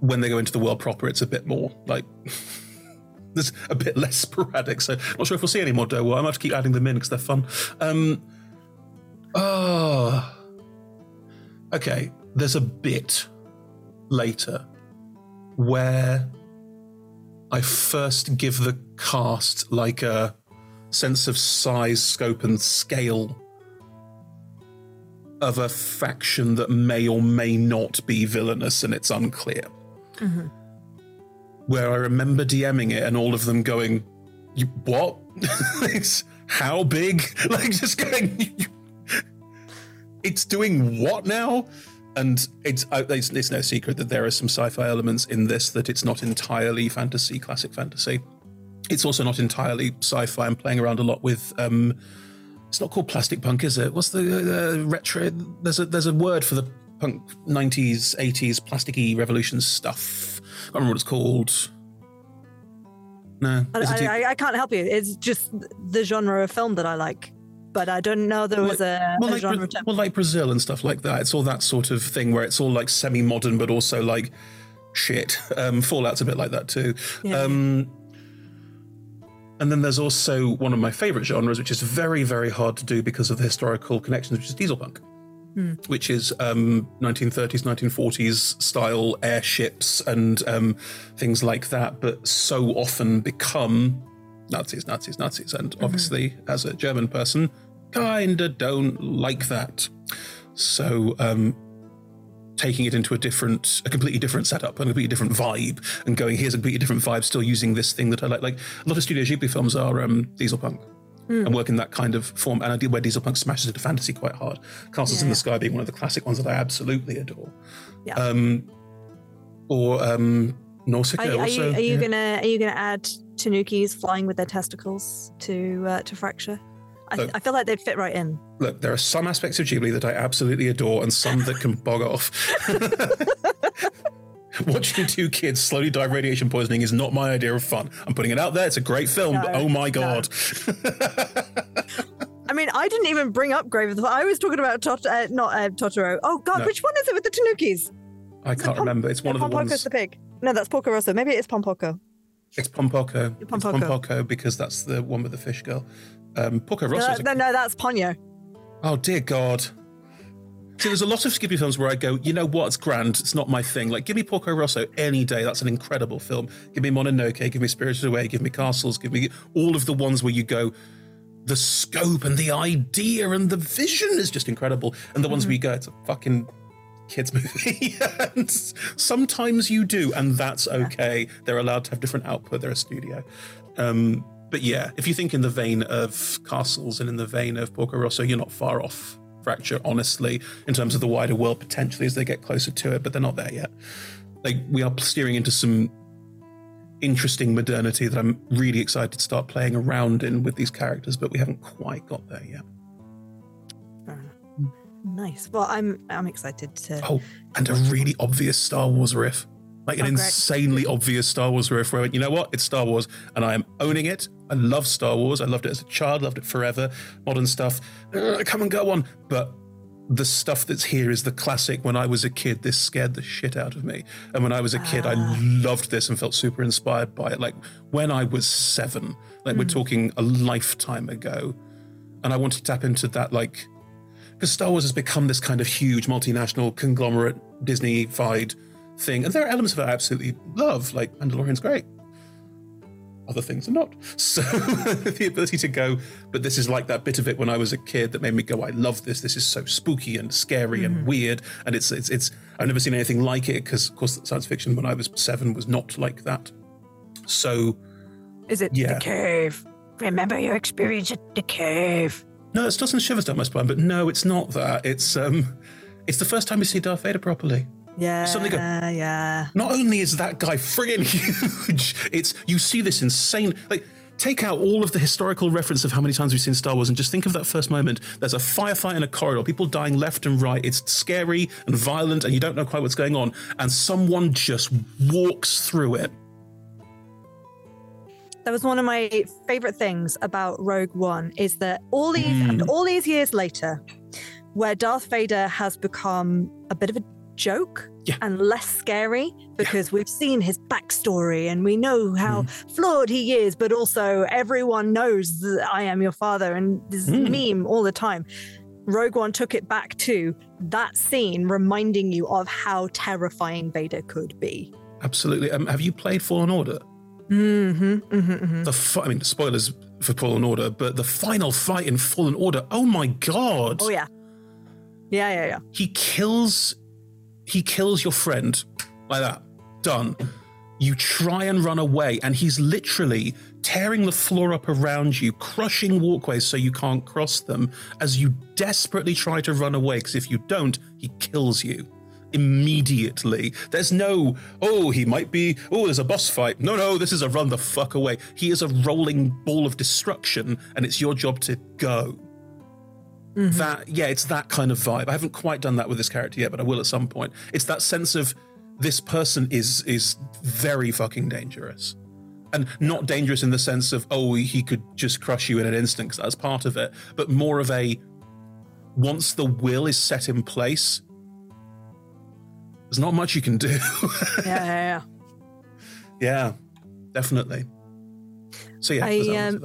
when they go into the world proper, it's a bit more like. <laughs> There's a bit less sporadic, so not sure if we'll see any more Dohwar. I might have to keep adding them in because they're fun. Um, oh, okay. There's a bit later where I first give the cast like a sense of size, scope, and scale of a faction that may or may not be villainous, and it's unclear. Mm-hmm. where I remember DMing it and all of them going, "You what? <laughs> how big? <laughs> Like just going, it's doing what now?" And it's, it's it's no secret that there are some sci-fi elements in this that it's not entirely fantasy, classic fantasy. It's also not entirely sci-fi. I'm playing around a lot with. Um, it's not called plastic punk, is it? What's the uh, retro? There's a there's a word for the punk 90s, 80s plasticky revolution stuff. I can't remember what it's called. No, I, I, I can't help you. It's just the genre of film that I like, but I don't know there was a, well, a like, genre Bra- well, like Brazil and stuff like that. It's all that sort of thing where it's all like semi-modern, but also like shit. <laughs> Um, Fallout's a bit like that too. Yeah. Um, and then there's also one of my favorite genres, which is very, very hard to do because of the historical connections, which is diesel punk, Hmm. which is um, 1930s, 1940s style airships and um, things like that, but so often become Nazis, Nazis, Nazis. And Mm-hmm. obviously, as a German person, kinda don't like that. So, um, taking it into a different, a completely different setup, and a completely different vibe, and going here's a completely different vibe, still using this thing that I like. Like a lot of Studio Ghibli films are um, diesel punk. Hmm. And work in that kind of form, and I did where diesel punk smashes into fantasy quite hard. Castles in the Sky being one of the classic ones that I absolutely adore. Yeah. Um, or um, Nausicaa Are, are also. you are you yeah. gonna are you gonna add Tanukis flying with their testicles to uh, to fracture? I, Look. I feel like they'd fit right in. Look, there are some aspects of Ghibli that I absolutely adore, and some that can bog off. <laughs> Watching two kids slowly die of radiation poisoning is not my idea of fun. I'm putting it out there. It's a great film, but oh my no. god. I mean, I didn't even bring up Grave of the I was talking about Tot- uh, not uh, Totoro. Oh God, No. which one is it with the Tanukis? I can't Pom- remember. It's one of the Pompoko's ones. the pig. No, that's Porco Rosso. Maybe it is Pompoko. It's Pompoko. It's Pompoko. Pompoko because that's the one with the fish girl. Um, Porco Rosso. no, no, that's Ponyo. Oh dear God. See, there's a lot of Ghibli films where I go, you know what, it's grand. It's not my thing. Like, give me Porco Rosso any day. That's an incredible film. Give me Mononoke. Give me Spirited Away. Give me Castles. Give me all of the ones where you go, the scope and the idea and the vision is just incredible. And the ones where you go, it's a fucking kids <laughs> movie. and sometimes you do, and that's okay. They're allowed to have different output. They're a studio. Um, but yeah, if you think in the vein of Castles and in the vein of Porco Rosso, you're not far off Fracture, honestly, in terms of the wider world potentially as they get closer to it, but they're not there yet. Like we are steering into some interesting modernity that I'm really excited to start playing around in with these characters, but we haven't quite got there yet. Nice. Well, I'm I'm excited to. Oh, and a really obvious Star Wars riff. Like an Oh, insanely obvious Star Wars riff where I went, you know what? It's Star Wars and I am owning it. I love Star Wars. I loved it as a child, loved it forever. Modern stuff, uh, come and go on. But the stuff that's here is the classic. When I was a kid, this scared the shit out of me. And when I was a kid, I Ah. loved this and felt super inspired by it. Like when I was seven, like we're talking a lifetime ago. And I wanted to tap into that, like, because Star Wars has become this kind of huge multinational conglomerate Disney-fied thing, and there are elements of it I absolutely love, like Mandalorian's great. Other things are not. <laughs> So the ability to go, but this is like that bit of it when I was a kid that made me go, I love this. This is so spooky and scary and weird, and it's it's it's. I've never seen anything like it because, of course, science fiction when I was seven was not like that. So Is it Yeah. the cave? Remember your experience at the cave. no, it doesn't shivers down my spine, but no, it's not that. It's um, it's the first time we see Darth Vader properly. Yeah, Something go- yeah. Not only is that guy friggin' <laughs> huge, it's you see this insane like take out all of the historical reference of how many times we've seen Star Wars and just think of that first moment. There's a firefight in a corridor, people dying left and right. It's scary and violent, and you don't know quite what's going on. And someone just walks through it. That was one of my favorite things about Rogue One is that all these Mm. all these years later, where Darth Vader has become a bit of a joke Yeah. and less scary because we've seen his backstory and we know how Mm-hmm. flawed he is, but also everyone knows that I am your father and this Mm. meme all the time. Rogue One took it back to that scene, reminding you of how terrifying Vader could be. Absolutely. Um, have you played Fallen Order? Mm-hmm, mm-hmm, mm-hmm. The fi- I mean, spoilers for Fallen Order, but the final fight in Fallen Order. Oh my god! Oh yeah, yeah, yeah, yeah. he kills he kills your friend like that done You try and run away, and he's literally tearing the floor up around you, crushing walkways so you can't cross them as you desperately try to run away. Because if you don't, he kills you immediately. There's no, oh, he might be, oh, there's a boss fight. No, no, this is a run the fuck away. He is a rolling ball of destruction, and it's your job to go. Mm-hmm. That, yeah, it's that kind of vibe. I haven't quite done that with this character yet, but I will at some point. It's that sense of this person is is very fucking dangerous and not dangerous in the sense of oh he could just crush you in an instant because that's part of it but more of a once the will is set in place there's not much you can do <laughs> yeah, yeah, yeah yeah definitely so yeah I, um,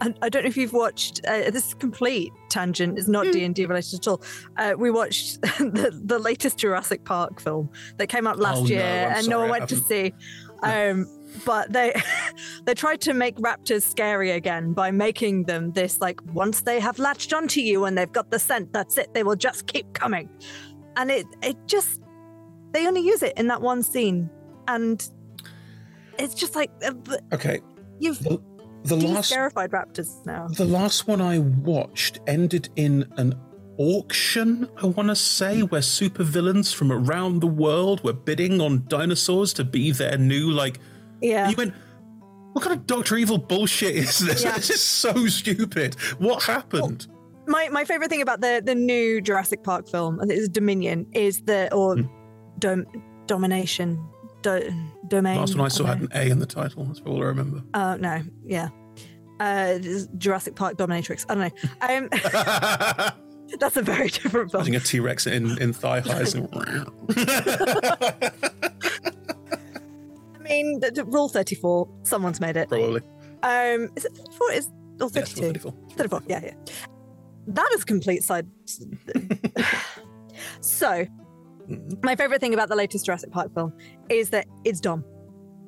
I, I, don't know if you've watched uh, this complete tangent It's not hmm. D and D related at all. Uh, we watched <laughs> the, the latest Jurassic Park film that came out last oh, year, no, and sorry, no one went to see. Um, but they <laughs> they tried to make raptors scary again by making them this like once they have latched onto you and they've got the scent, that's it. They will just keep coming, and it it just they only use it in that one scene, and it's just like uh, okay, you've. The, last scarified raptors now. The last one I watched ended in an auction, I want to say, where supervillains from around the world were bidding on dinosaurs to be their new like yeah. You went, what kind of Doctor Evil bullshit is this? <laughs> Yeah. This is so stupid. What happened? Well, my my favorite thing about the the new Jurassic Park film, is Dominion, is the or hmm. dom, domination. Do, domain. Last one I saw had an A in the title. That's all I remember. Oh uh, no, yeah. Uh, Jurassic Park Dominatrix. I don't know. Um, <laughs> that's a very different film. Having a T Rex in in thigh highs. and. <laughs> I mean, the, the rule 34, someone's made it. Probably. Um, is it 34? Is or 32? Yeah, 34. 34. Yeah, yeah. That is complete side. <laughs> so, my favorite thing about the latest Jurassic Park film is that it's dumb.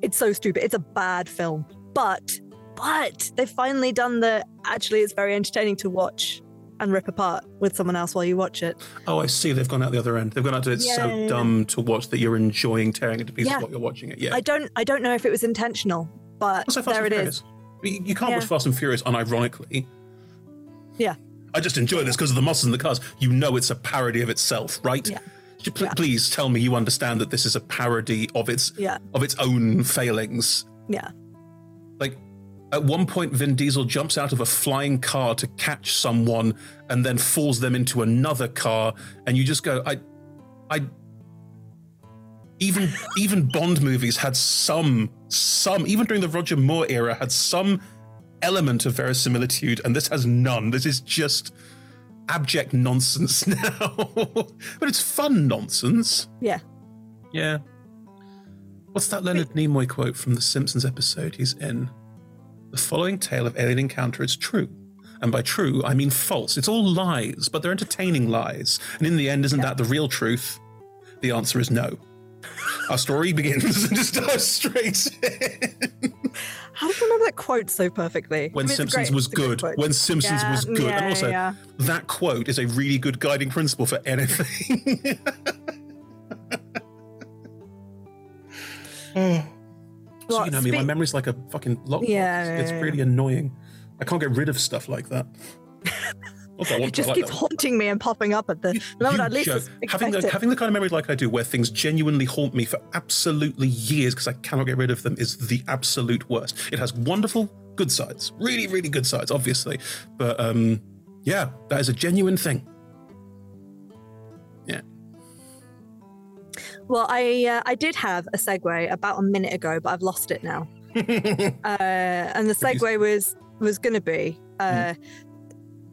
It's so stupid. It's a bad film, but but they've finally done the. Actually, it's very entertaining to watch and rip apart with someone else while you watch it. Oh, I see. They've gone out the other end. They've gone out to it's yeah. so dumb to watch that you're enjoying tearing it to pieces yeah. while you're watching it. Yeah. I don't. I don't know if it was intentional, but also, there it is. You can't yeah. watch Fast and Furious unironically. Yeah. I just enjoy this because of the muscles in the cars. You know, it's a parody of itself, right? Yeah. Please tell me you understand that this is a parody of its yeah. of its own failings. Yeah. Like at one point, Vin Diesel jumps out of a flying car to catch someone and then falls them into another car, and you just go, I, I. Even <laughs> even Bond movies had some some even during the Roger Moore era had some element of verisimilitude, and this has none. This is just abject nonsense <laughs> now, but it's fun nonsense. Yeah. Yeah. What's that Leonard Nimoy quote from the Simpsons episode he's in? The following tale of alien encounter is true. And by true, I mean false. It's all lies, but they're entertaining lies. And in the end, isn't yeah. that the real truth? The answer is no. Our story <laughs> begins and just <laughs> dives straight in. How do you remember that quote so perfectly? When I mean, Simpsons great, was good. When Simpsons yeah, was good. Yeah, and also, yeah. that quote is a really good guiding principle for anything. <laughs> oh. So, you know, I mean, my memory's like a fucking lockbox. Yeah, it's, it's really annoying. I can't get rid of stuff like that. <laughs> it just like keeps haunting me and popping up at the moment. At least having the, having the kind of memory like I do, where things genuinely haunt me for absolutely years because I cannot get rid of them, is the absolute worst. It has wonderful good sides, really, really good sides, obviously, but um, yeah, that is a genuine thing. Well, I uh, I did have a segue about a minute ago, but I've lost it now. <laughs> uh, and the segue was was going to be uh, mm.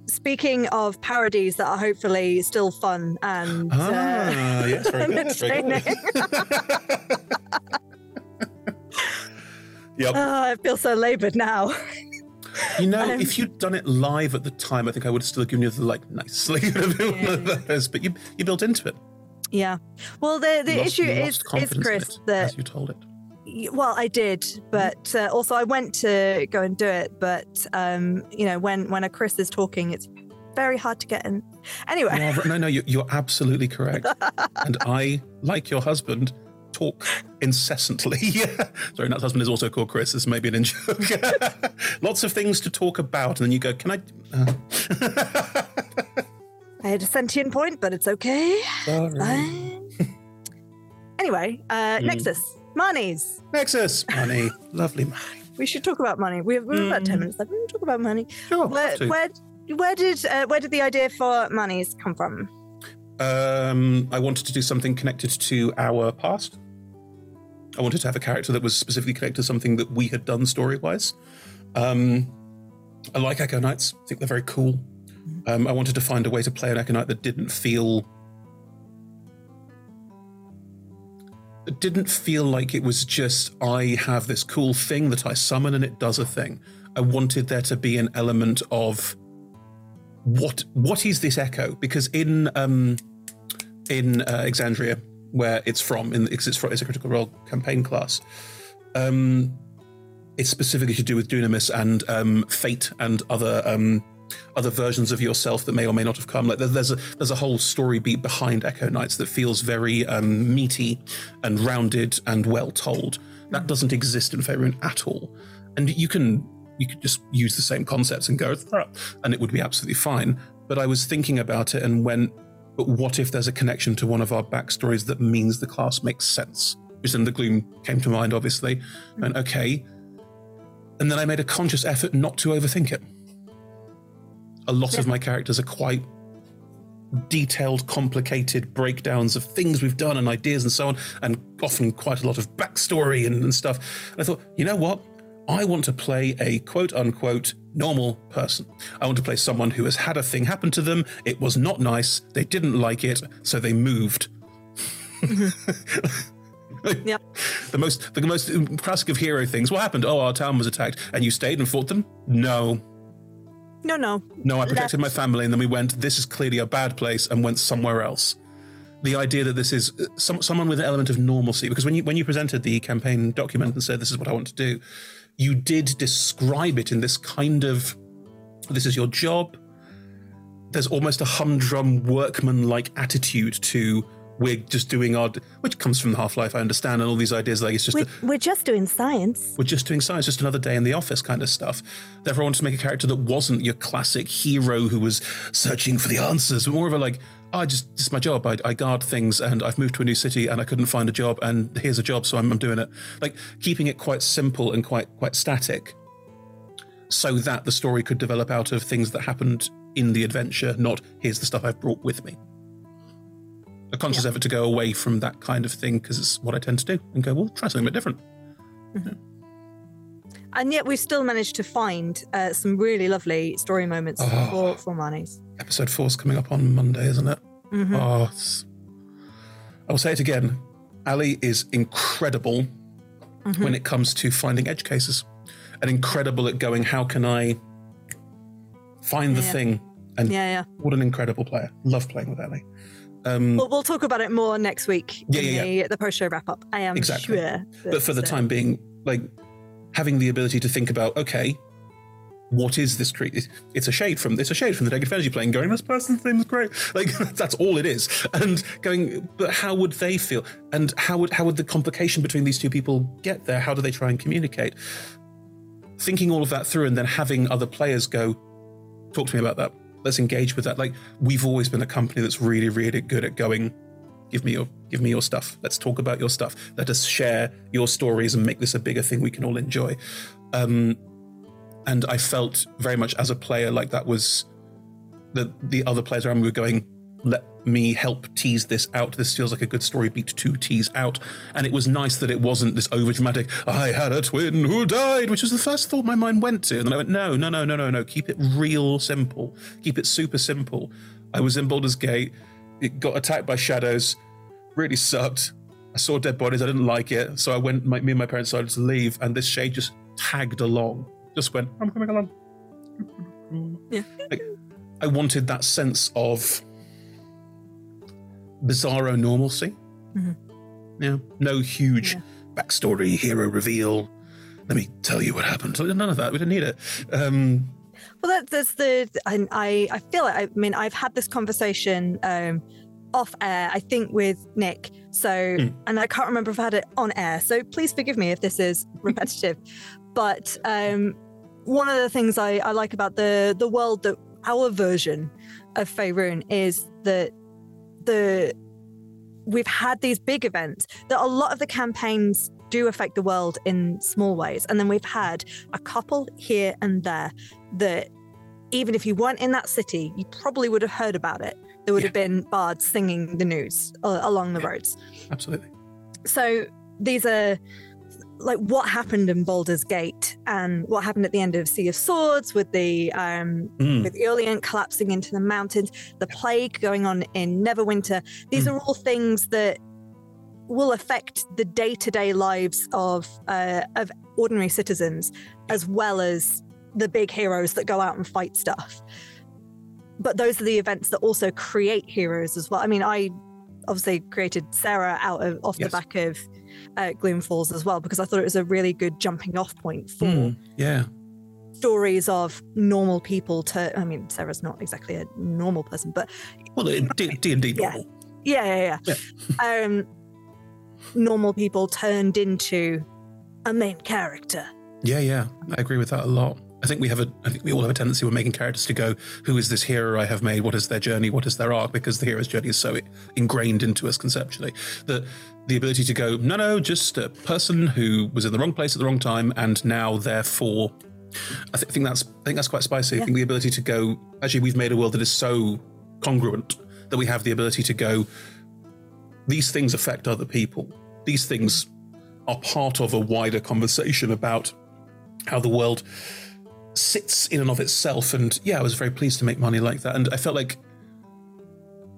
speaking of parodies that are hopefully still fun and ah, uh, yes, very good, very good. <laughs> yep. Oh, I feel so laboured now. You know, um, if you'd done it live at the time, I think I would have still given you the like nicely, <laughs> yeah. but you you built into it. Yeah. Well, the the lost, issue is is Chris it, that as you told it. Well, I did, but uh, also I went to go and do it. But um, you know, when when a Chris is talking, it's very hard to get in. Anyway, no, no, you're, you're absolutely correct. <laughs> and I, like your husband, talk incessantly. <laughs> Sorry, Nat's husband is also called Chris. This may be an in joke. <laughs> Lots of things to talk about, and then you go, "Can I?" Uh. I had a sentient point, but it's okay. Sorry. Fine. <laughs> anyway, uh, Hmm. Nexus, Marnies. Nexus <laughs> money, lovely money. We should talk about money. We have, we have about ten Mm. minutes left. We will talk about money. Sure. Where, have to. where, where did uh, where did the idea for monies come from? Um, I wanted to do something connected to our past. I wanted to have a character that was specifically connected to something that we had done story wise. Um, I like Echo Knights. I think they're very cool. Um, I wanted to find a way to play an Knight that didn't feel. Didn't feel like it was just I have this cool thing that I summon and it does a thing. I wanted there to be an element of what what is this echo? Because in um, in uh, Exandria, where it's from, in it's, from, it's a critical role campaign class, um, it's specifically to do with Dunamis and um, fate and other um, other versions of yourself that may or may not have come. Like there's a there's a whole story beat behind Echo Knights that feels very um, meaty and rounded and well told. That doesn't exist in Faerun at all, and you can you could just use the same concepts and go and it would be absolutely fine. But I was thinking about it and went, but what if there's a connection to one of our backstories that means the class makes sense? Which then the gloom came to mind, obviously. And okay. And then I made a conscious effort not to overthink it. A lot of my characters are quite detailed, complicated breakdowns of things we've done and ideas and so on, and often quite a lot of backstory and, and stuff. And I thought, you know what? I want to play a quote unquote normal person. I want to play someone who has had a thing happen to them. It was not nice. They didn't like it, so they moved. Mm-hmm. <laughs> Yep. <laughs> The most the most classic of hero things. What happened? Oh, our town was attacked, and you stayed and fought them. No, No, no. no, I protected my family, and then we went. This is clearly a bad place, and went somewhere else. The idea that this is uh, some, someone with an element of normalcy, because when you when you presented the campaign document and said this is what I want to do, you did describe it in this kind of this is your job. There's almost a humdrum workman-like attitude to we're just doing our, which comes from Half Life, I understand, and all these ideas like it's just We're, a, we're just doing science. we're just doing science, just another day in the office kind of stuff. Therefore, I wanted to make a character that wasn't your classic hero who was searching for the answers, but more of a like, I just, this is my job. I, I guard things and I've moved to a new city and I couldn't find a job and here's a job, so I'm, I'm doing it. Like keeping it quite simple and quite, quite static so that the story could develop out of things that happened in the adventure, not here's the stuff I've brought with me. A conscious effort to go away from that kind of thing because it's what I tend to do and go, well, try something a bit different. And yet we've still managed to find uh, some really lovely story moments Oh. for, for Marnies. Episode four's coming up on Monday, isn't it? Mhm. Oh, I will say it again. Ali is incredible Mm-hmm. when it comes to finding edge cases, and incredible at going, how can I find the Yeah. thing? And Yeah, yeah. what an incredible player. Love playing with Ali. Um, We'll, we'll talk about it more next week Yeah, in yeah, the, the post show wrap up. I am Exactly. sure. but for the uh, time being, like having the ability to think about, okay, what is this creature? It's a shade from it's a shade from the Negative Energy plane. Going, this person seems great. <laughs> Like <laughs> that's all it is. And going, but how would they feel? And how would how would the complication between these two people get there? How do they try and communicate? Thinking all of that through, and then having other players go, talk to me about that. Let's engage with that. Like we've always been a company that's really, really good at going. Give me your give me your stuff. Let's talk about your stuff. Let us share your stories and make this a bigger thing we can all enjoy. Um, and I felt very much as a player like that was the the other players around me were going, let me help tease this out. This feels like a good story beat to tease out. And it was nice that it wasn't this over dramatic, I had a twin who died, which was the first thought my mind went to. And then I went, no, no, no, no, no, no. Keep it real simple. Keep it super simple. I was in Baldur's Gate, it got attacked by shadows, really sucked. I saw dead bodies, I didn't like it. So I went, my, me and my parents decided to leave, and this shade just tagged along. Just went, I'm coming along. Yeah. Like, I wanted that sense of bizarro normalcy. Mhm. Yeah. No huge Yeah. backstory, hero reveal. Let me tell you what happened. None of that. We didn't need it. Um, Well, that, that's the. I, I I feel like I mean I've had this conversation um, off air, I think with Nick. So, Mm. and I can't remember if I had it on air. So please forgive me if this is <laughs> repetitive. but um, one of the things I, I like about the the world that our version of Faerun is that the we've had these big events that a lot of the campaigns do affect the world in small ways and then we've had a couple here and there that even if you weren't in that city you probably would have heard about it there would Yeah. have been bards singing the news uh, along the Yeah. roads Absolutely. so these are like what happened in Baldur's Gate and what happened at the end of Sea of Swords with the um Mm. with Aeolian collapsing into the mountains, the plague going on in Neverwinter. These Mm. are all things that will affect the day-to-day lives of uh, of ordinary citizens as well as the big heroes that go out and fight stuff. But those are the events that also create heroes as well. I mean, I obviously created Sarah out of off Yes. the back of uh, Gloom Falls as well because I thought it was a really good jumping off point for Mm. Yeah. stories of normal people to I mean Sarah's not exactly a normal person but Well, D and D Yeah. normal. yeah yeah yeah, um normal people turned into a main character Yeah, yeah, I agree with that a lot. I think we have a, I think we all have a tendency when making characters to go, who is this hero I have made? What is their journey? What is their arc? Because the hero's journey is so ingrained into us conceptually that the ability to go, no, no, just a person who was in the wrong place at the wrong time and now therefore, I, th- think that's, I think that's quite spicy. I think the ability to go, actually, we've made a world that is so congruent that we have the ability to go, these things affect other people. These things are part of a wider conversation about how the world sits in and of itself. And yeah, I was very pleased to make money like that. And I felt like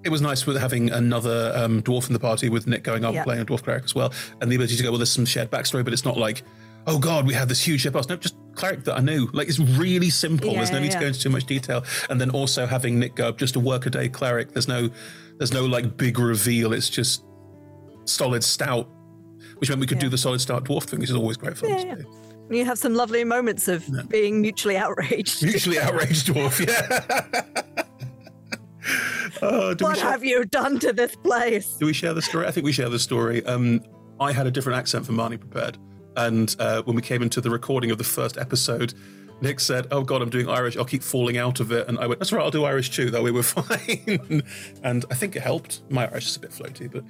it was nice with having another um, dwarf in the party with Nick going up Yeah. and playing a dwarf cleric as well. And the ability to go, well, there's some shared backstory, but it's not like, oh God, we had this huge ship. No, just cleric that I knew. Like it's really simple. there's no Yeah, need to go into too much detail. And then also having Nick go up just a workaday cleric. There's no, there's no like big reveal. It's just solid stout, which meant we could do the solid stout dwarf thing, which is always great fun Yeah, yeah. you have some lovely moments of being mutually <laughs> outraged Mutually outraged dwarf, yeah. <laughs> <laughs> We what share, have you done to this place do we share the story? I think we share the story. Um, I had a different accent for Marnie prepared. And uh, when we came into the recording of the first episode, Nick said, Oh God, I'm doing Irish. I'll keep falling out of it. And I went, That's right. I'll do Irish too. That way we're <laughs> fine. and I think it helped. My Irish is a bit floaty, but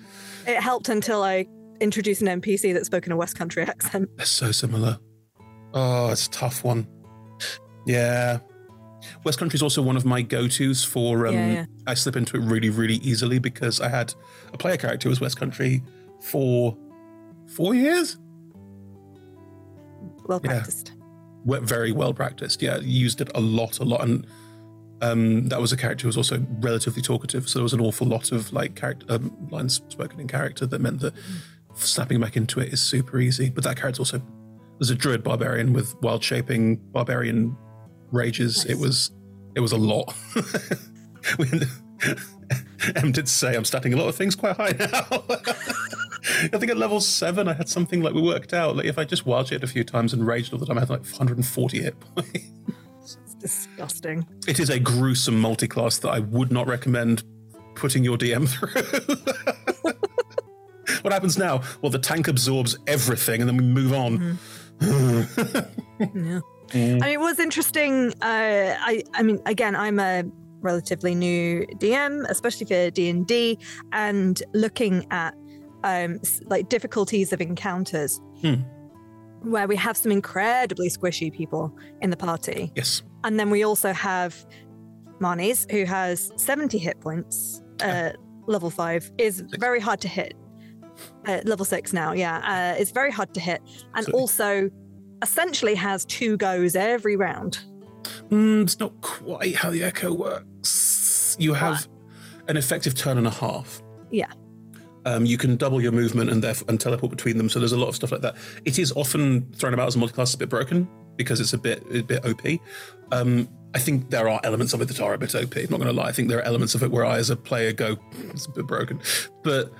it helped until I introduced an NPC that spoke in a West Country <laughs> accent they're so similar. Oh, it's a tough one. Yeah. West Country is also one of my go-tos for. Um, Yeah, yeah. I slip into it really, really easily because I had a player character who was West Country for four years. well practiced we very well practiced. Yeah, used it a lot, a lot, and um, that was a character who was also relatively talkative. So there was an awful lot of like character um, lines spoken in character that meant that snapping back into it is super easy. But that character also was a druid barbarian with wild shaping barbarian rages. It was it was a lot. <laughs> we, Em did say I'm starting a lot of things quite high now. <laughs> I think at level seven, I had something like we worked out. Like if I just wild it a few times and raged all the time, I had like 140 hit <laughs> points. it's disgusting It is a gruesome multi-class that I would not recommend putting your DM through. what happens now? Well, the tank absorbs everything, and then we move on. Mm-hmm. <sighs> Yeah. I mean, it was interesting. Uh, I, I mean, again, I'm a relatively new DM, especially for D and D, and looking at um, like difficulties of encounters, Hmm. where we have some incredibly squishy people in the party, yes. and then we also have Marnie's, who has 70 hit points. Uh, level five is very hard to hit. Uh, level six now, yeah, uh, it's very hard to hit, and also essentially has two goes every round. Mm, it's not quite how the echo works. You have an effective turn and a half. Yeah. Um, you can double your movement and therefore and teleport between them. So there's a lot of stuff like that. It is often thrown about as a multiclass a bit broken because it's a bit a bit OP. Um, I think there are elements of it that are a bit OP. I'm not going to lie. I think there are elements of it where I, as a player, go, "Hmm, it's a bit broken. But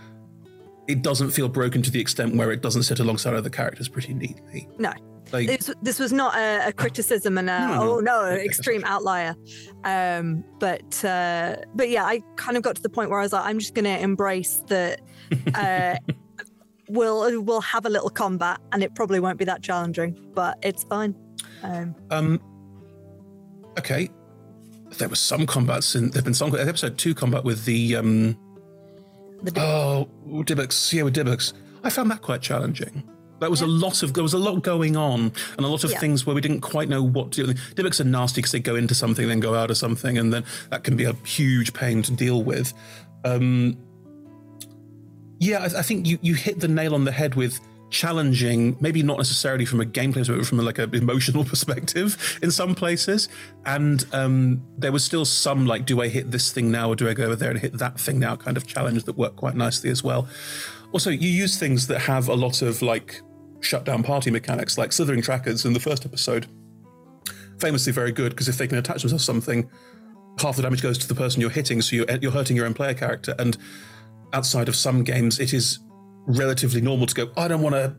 it doesn't feel broken to the extent where it doesn't sit alongside other characters pretty neatly. No. Like, This, this was not a, a criticism and a No, oh no <laughs> extreme outlier, um, but uh, but yeah, I kind of got to the point where I was like, I'm just going to embrace that. Uh, <laughs> we'll we'll have a little combat, and it probably won't be that challenging, but it's fine. Um, um, okay. There was some combats in. There've been some episode two combat with the um. the Oh, Dybbuks. Yeah, with Dybbuks. I found that quite challenging. There was a lot of there was a lot going on and a lot of Yeah. things where we didn't quite know what to do. Dybbuks are nasty because they go into something, then go out of something, and then that can be a huge pain to deal with. Um, yeah, I, I think you you hit the nail on the head with challenging, maybe not necessarily from a gameplay perspective, but from like an emotional <laughs> perspective in some places. And um, there was still some like, do I hit this thing now or do I go over there and hit that thing now kind of challenge that worked quite nicely as well. Also, you use things that have a lot of like shutdown party mechanics, like slithering trackers in the first episode. Famously very good because if they can attach themselves to something, half the damage goes to the person you're hitting, so you're, you're hurting your own player character. And outside of some games, it is relatively normal to go, I don't want to.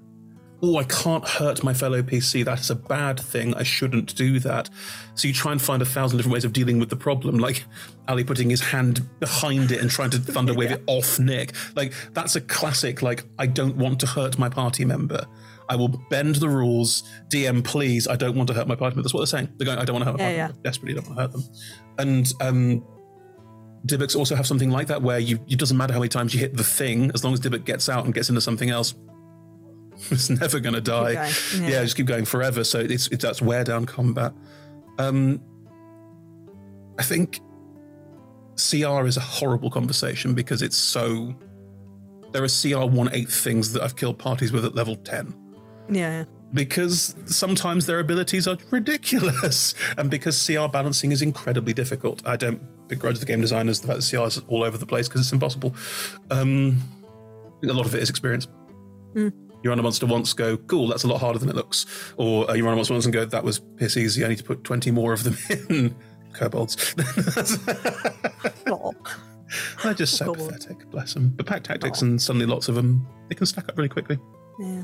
Oh, I can't hurt my fellow PC. That's a bad thing. I shouldn't do that. So you try and find a thousand different ways of dealing with the problem, like Ali putting his hand behind it and trying to thunder wave <laughs> it off Nick. Like that's a classic. Like I don't want to hurt my party member. I will bend the rules. DM, please. I don't want to hurt my party member. That's what they're saying. They're going. I don't want to hurt my Yeah, party member. Desperately don't want to hurt them. And um, also have something like that where you it doesn't matter how many times you hit the thing, as long as Dybbuk gets out and gets into something else, <laughs> it's never going to die. going, Yeah. yeah. just keep going forever. So it's, it's that's wear down combat. Um, I think CR is a horrible conversation because it's so. There are CR one eighth things that I've killed parties with at level ten yeah, because sometimes their abilities are ridiculous <laughs> and because CR balancing is incredibly difficult. I don't begrudge the game designers the fact that CR is all over the place because it's impossible. Um, a lot of it is experience. Mm. You run a monster once, go, cool, that's a lot harder than it looks. Or uh, you run a monster once and go, that was piss easy, I need to put 20 more of them <laughs> in. Kobolds. Oh, <laughs> They're just so pathetic, bless them. But pack tactics and suddenly lots of them, they can stack up really quickly. yeah.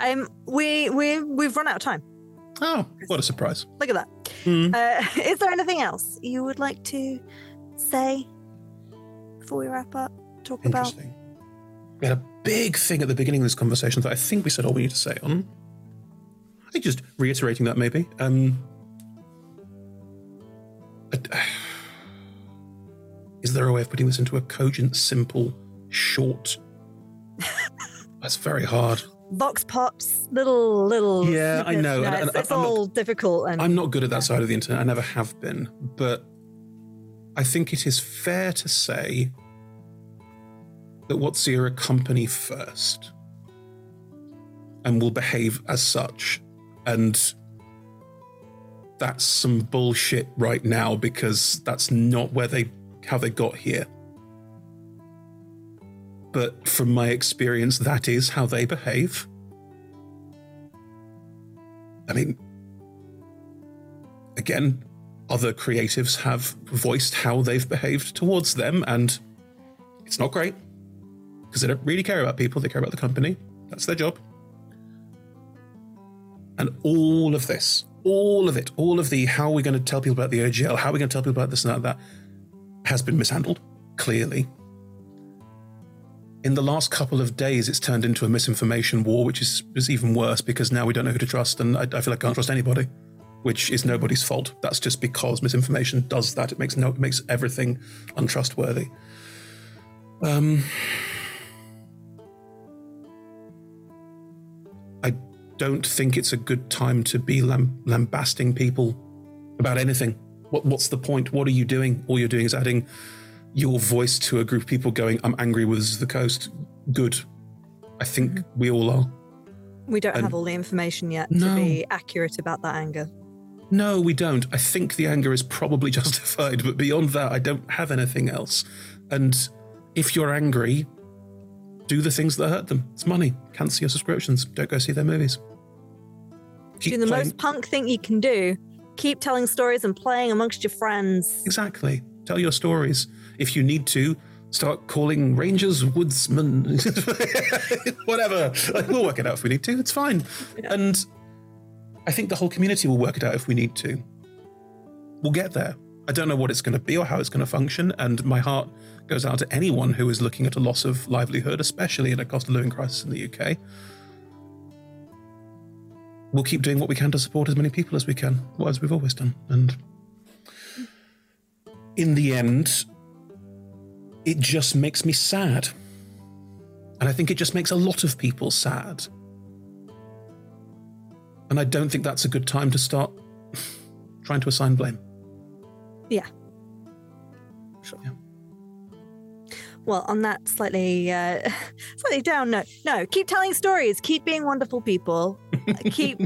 Um, we we we've run out of time. Oh, what a surprise. Look at that. Hmm. Uh, <laughs> is there anything else you would like to say before we wrap up? Talk about. We had a big thing at the beginning of this conversation that I think we said all we need to say on. I think just reiterating that maybe. Um, <sighs> is there a way of putting this into a cogent, simple, short? <laughs> That's very hard. Vox pops, little little. Yeah, I know, and- it's and it's I'm not- all difficult and I'm not good at that side of the internet. I never have been. But I think it is fair to say that WotC are a company first and will behave as such. And that's some bullshit right now because that's not where they how they got here. But from my experience, that is how they behave. I mean, again, other creatives have voiced how they've behaved towards them, and it's not great because they don't really care about people, they care about the company. That's their job. And all of this, all of it, all of the how are we going to tell people about the OGL, how are we going to tell people about this and that, that has been mishandled, clearly. In the last couple of days, it's turned into a misinformation war, which is, is even worse because now we don't know who to trust, and I, I feel like I can't trust anybody which is nobody's fault. That's just because misinformation does that. It makes no, it makes everything untrustworthy. Um, I don't think it's a good time to be lam- lambasting people about anything. What, what's the point? What are you doing? All you're doing is adding your voice to a group of people going, "I'm angry with the Coast." Good. I think mm-hmm. we all are. we don't and- have all the information yet No. to be accurate about that anger. No, we don't. I think the anger is probably <laughs> justified, but beyond that, I don't have anything else. And if you're angry, do the things that hurt them. It's money. Cancel your subscriptions. Don't go see their movies. Keep Do the playing- most punk thing you can do. Keep telling stories and playing amongst your friends. Exactly. Tell your stories. If you need to, start calling rangers woodsmen, <laughs> whatever. Like, we'll work it out if we need to. It's fine. Yeah. And I think the whole community will work it out if we need to. We'll get there. I don't know what it's going to be or how it's going to function. And my heart goes out to anyone who is looking at a loss of livelihood, especially in a cost of living crisis in the UK. We'll keep doing what we can to support as many people as we can, as we've always done. And in the end, it just makes me sad. And I think it just makes a lot of people sad. And I don't think that's a good time to start <sighs> trying to assign blame. Yeah. Sure. Yeah. Well, on that slightly uh, <laughs> slightly down note, no, keep telling stories, keep being wonderful people, keep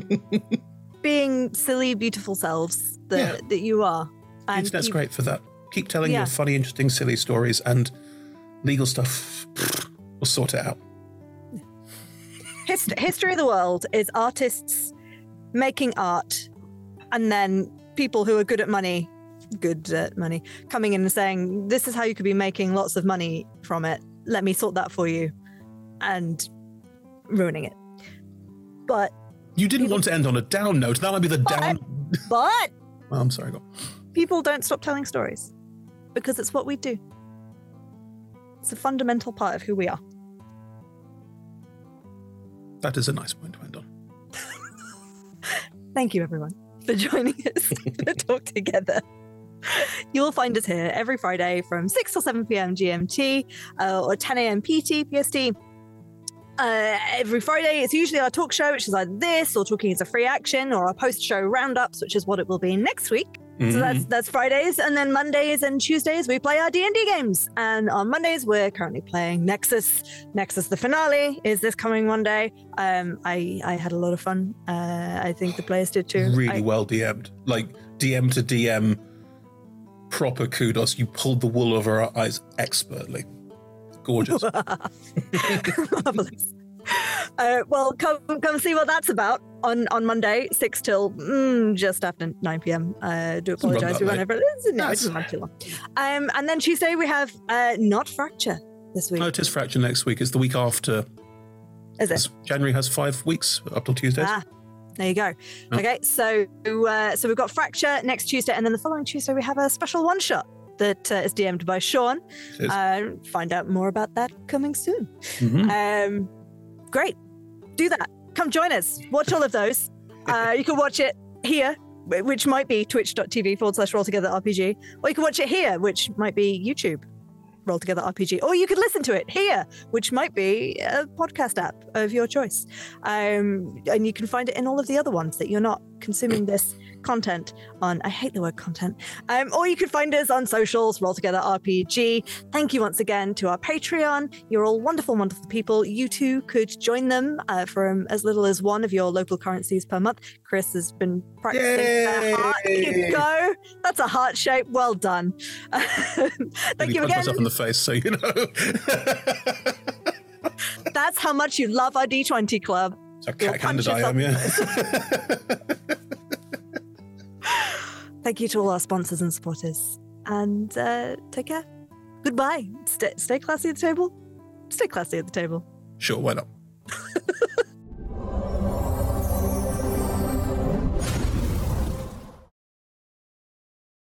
<laughs> being silly, beautiful selves that, Yeah. that you are. The internet's keep- great for that. Keep telling Yeah. your funny, interesting, silly stories, and legal stuff, we'll sort it out. Hist- history of the world is artists making art, and then people who are good at money, good at money, coming in and saying, "This is how you could be making lots of money from it. Let me sort that for you," and ruining it. But You didn't People- want to end on a down note. That might be the But- down. but Oh, I'm sorry. Go people don't stop telling stories because it's what we do. It's a fundamental part of who we are. That is a nice point to end on. Thank you, everyone, for joining <laughs> us to talk together. You'll find us here every Friday from 6 or 7 p.m. GMT uh, or 10 a.m. PT PST. Uh, every Friday, it's usually our talk show, which is either this or Talking is a Free Action, or our post show roundups, which is what it will be next week. So Mhm. that's that's Fridays, and then Mondays and Tuesdays we play our D and D games. And on Mondays we're currently playing Nexus. Nexus the finale is this coming Monday. Um, I I had a lot of fun. Uh, I think the players did too. really I- well DM'd. Like DM to DM, proper kudos. You pulled the wool over our eyes expertly. Gorgeous. <laughs> Marvelous. <laughs> Uh, well, come come see what that's about on on Monday, six till mm, just after nine p.m. Uh, do apologise. We went over. it. No, it doesn't run too long. Um, and then Tuesday we have uh, not fracture this week. no, it is fracture next week. It's the week after. Is it? January has five weeks up till Tuesday. Ah, there you go. Oh. Okay, so uh, so we've got Fracture next Tuesday, and then the following Tuesday we have a special one shot that uh, is DM'd by Sean. Uh, find out more about that coming soon. Mhm. Um, great, do that. Come join us. Watch all of those. Uh, <laughs> you can watch it here, which might be twitch.tv forward slash roll together RPG, or you can watch it here, which might be YouTube. Roll Together RPG, or you could listen to it here, which might be a podcast app of your choice. Um, and you can find it in all of the other ones that you're not consuming this content on. I hate the word content. Um, or you could find us on socials, Roll Together RPG. Thank you once again to our Patreon. You're all wonderful, wonderful people. You too could join them uh, from as little as one of your local currencies per month. Chris has been practicing their heart. You go. That's a heart shape. Well done. <laughs> Thank you again. myself in the face, so you know. <laughs> That's how much you love our D20 club. So You'll cack-handed I am, yeah. <laughs> Thank you to all our sponsors and supporters. And uh, take care. Goodbye. Stay, stay classy at the table. Stay classy at the table. sure, why not? <laughs>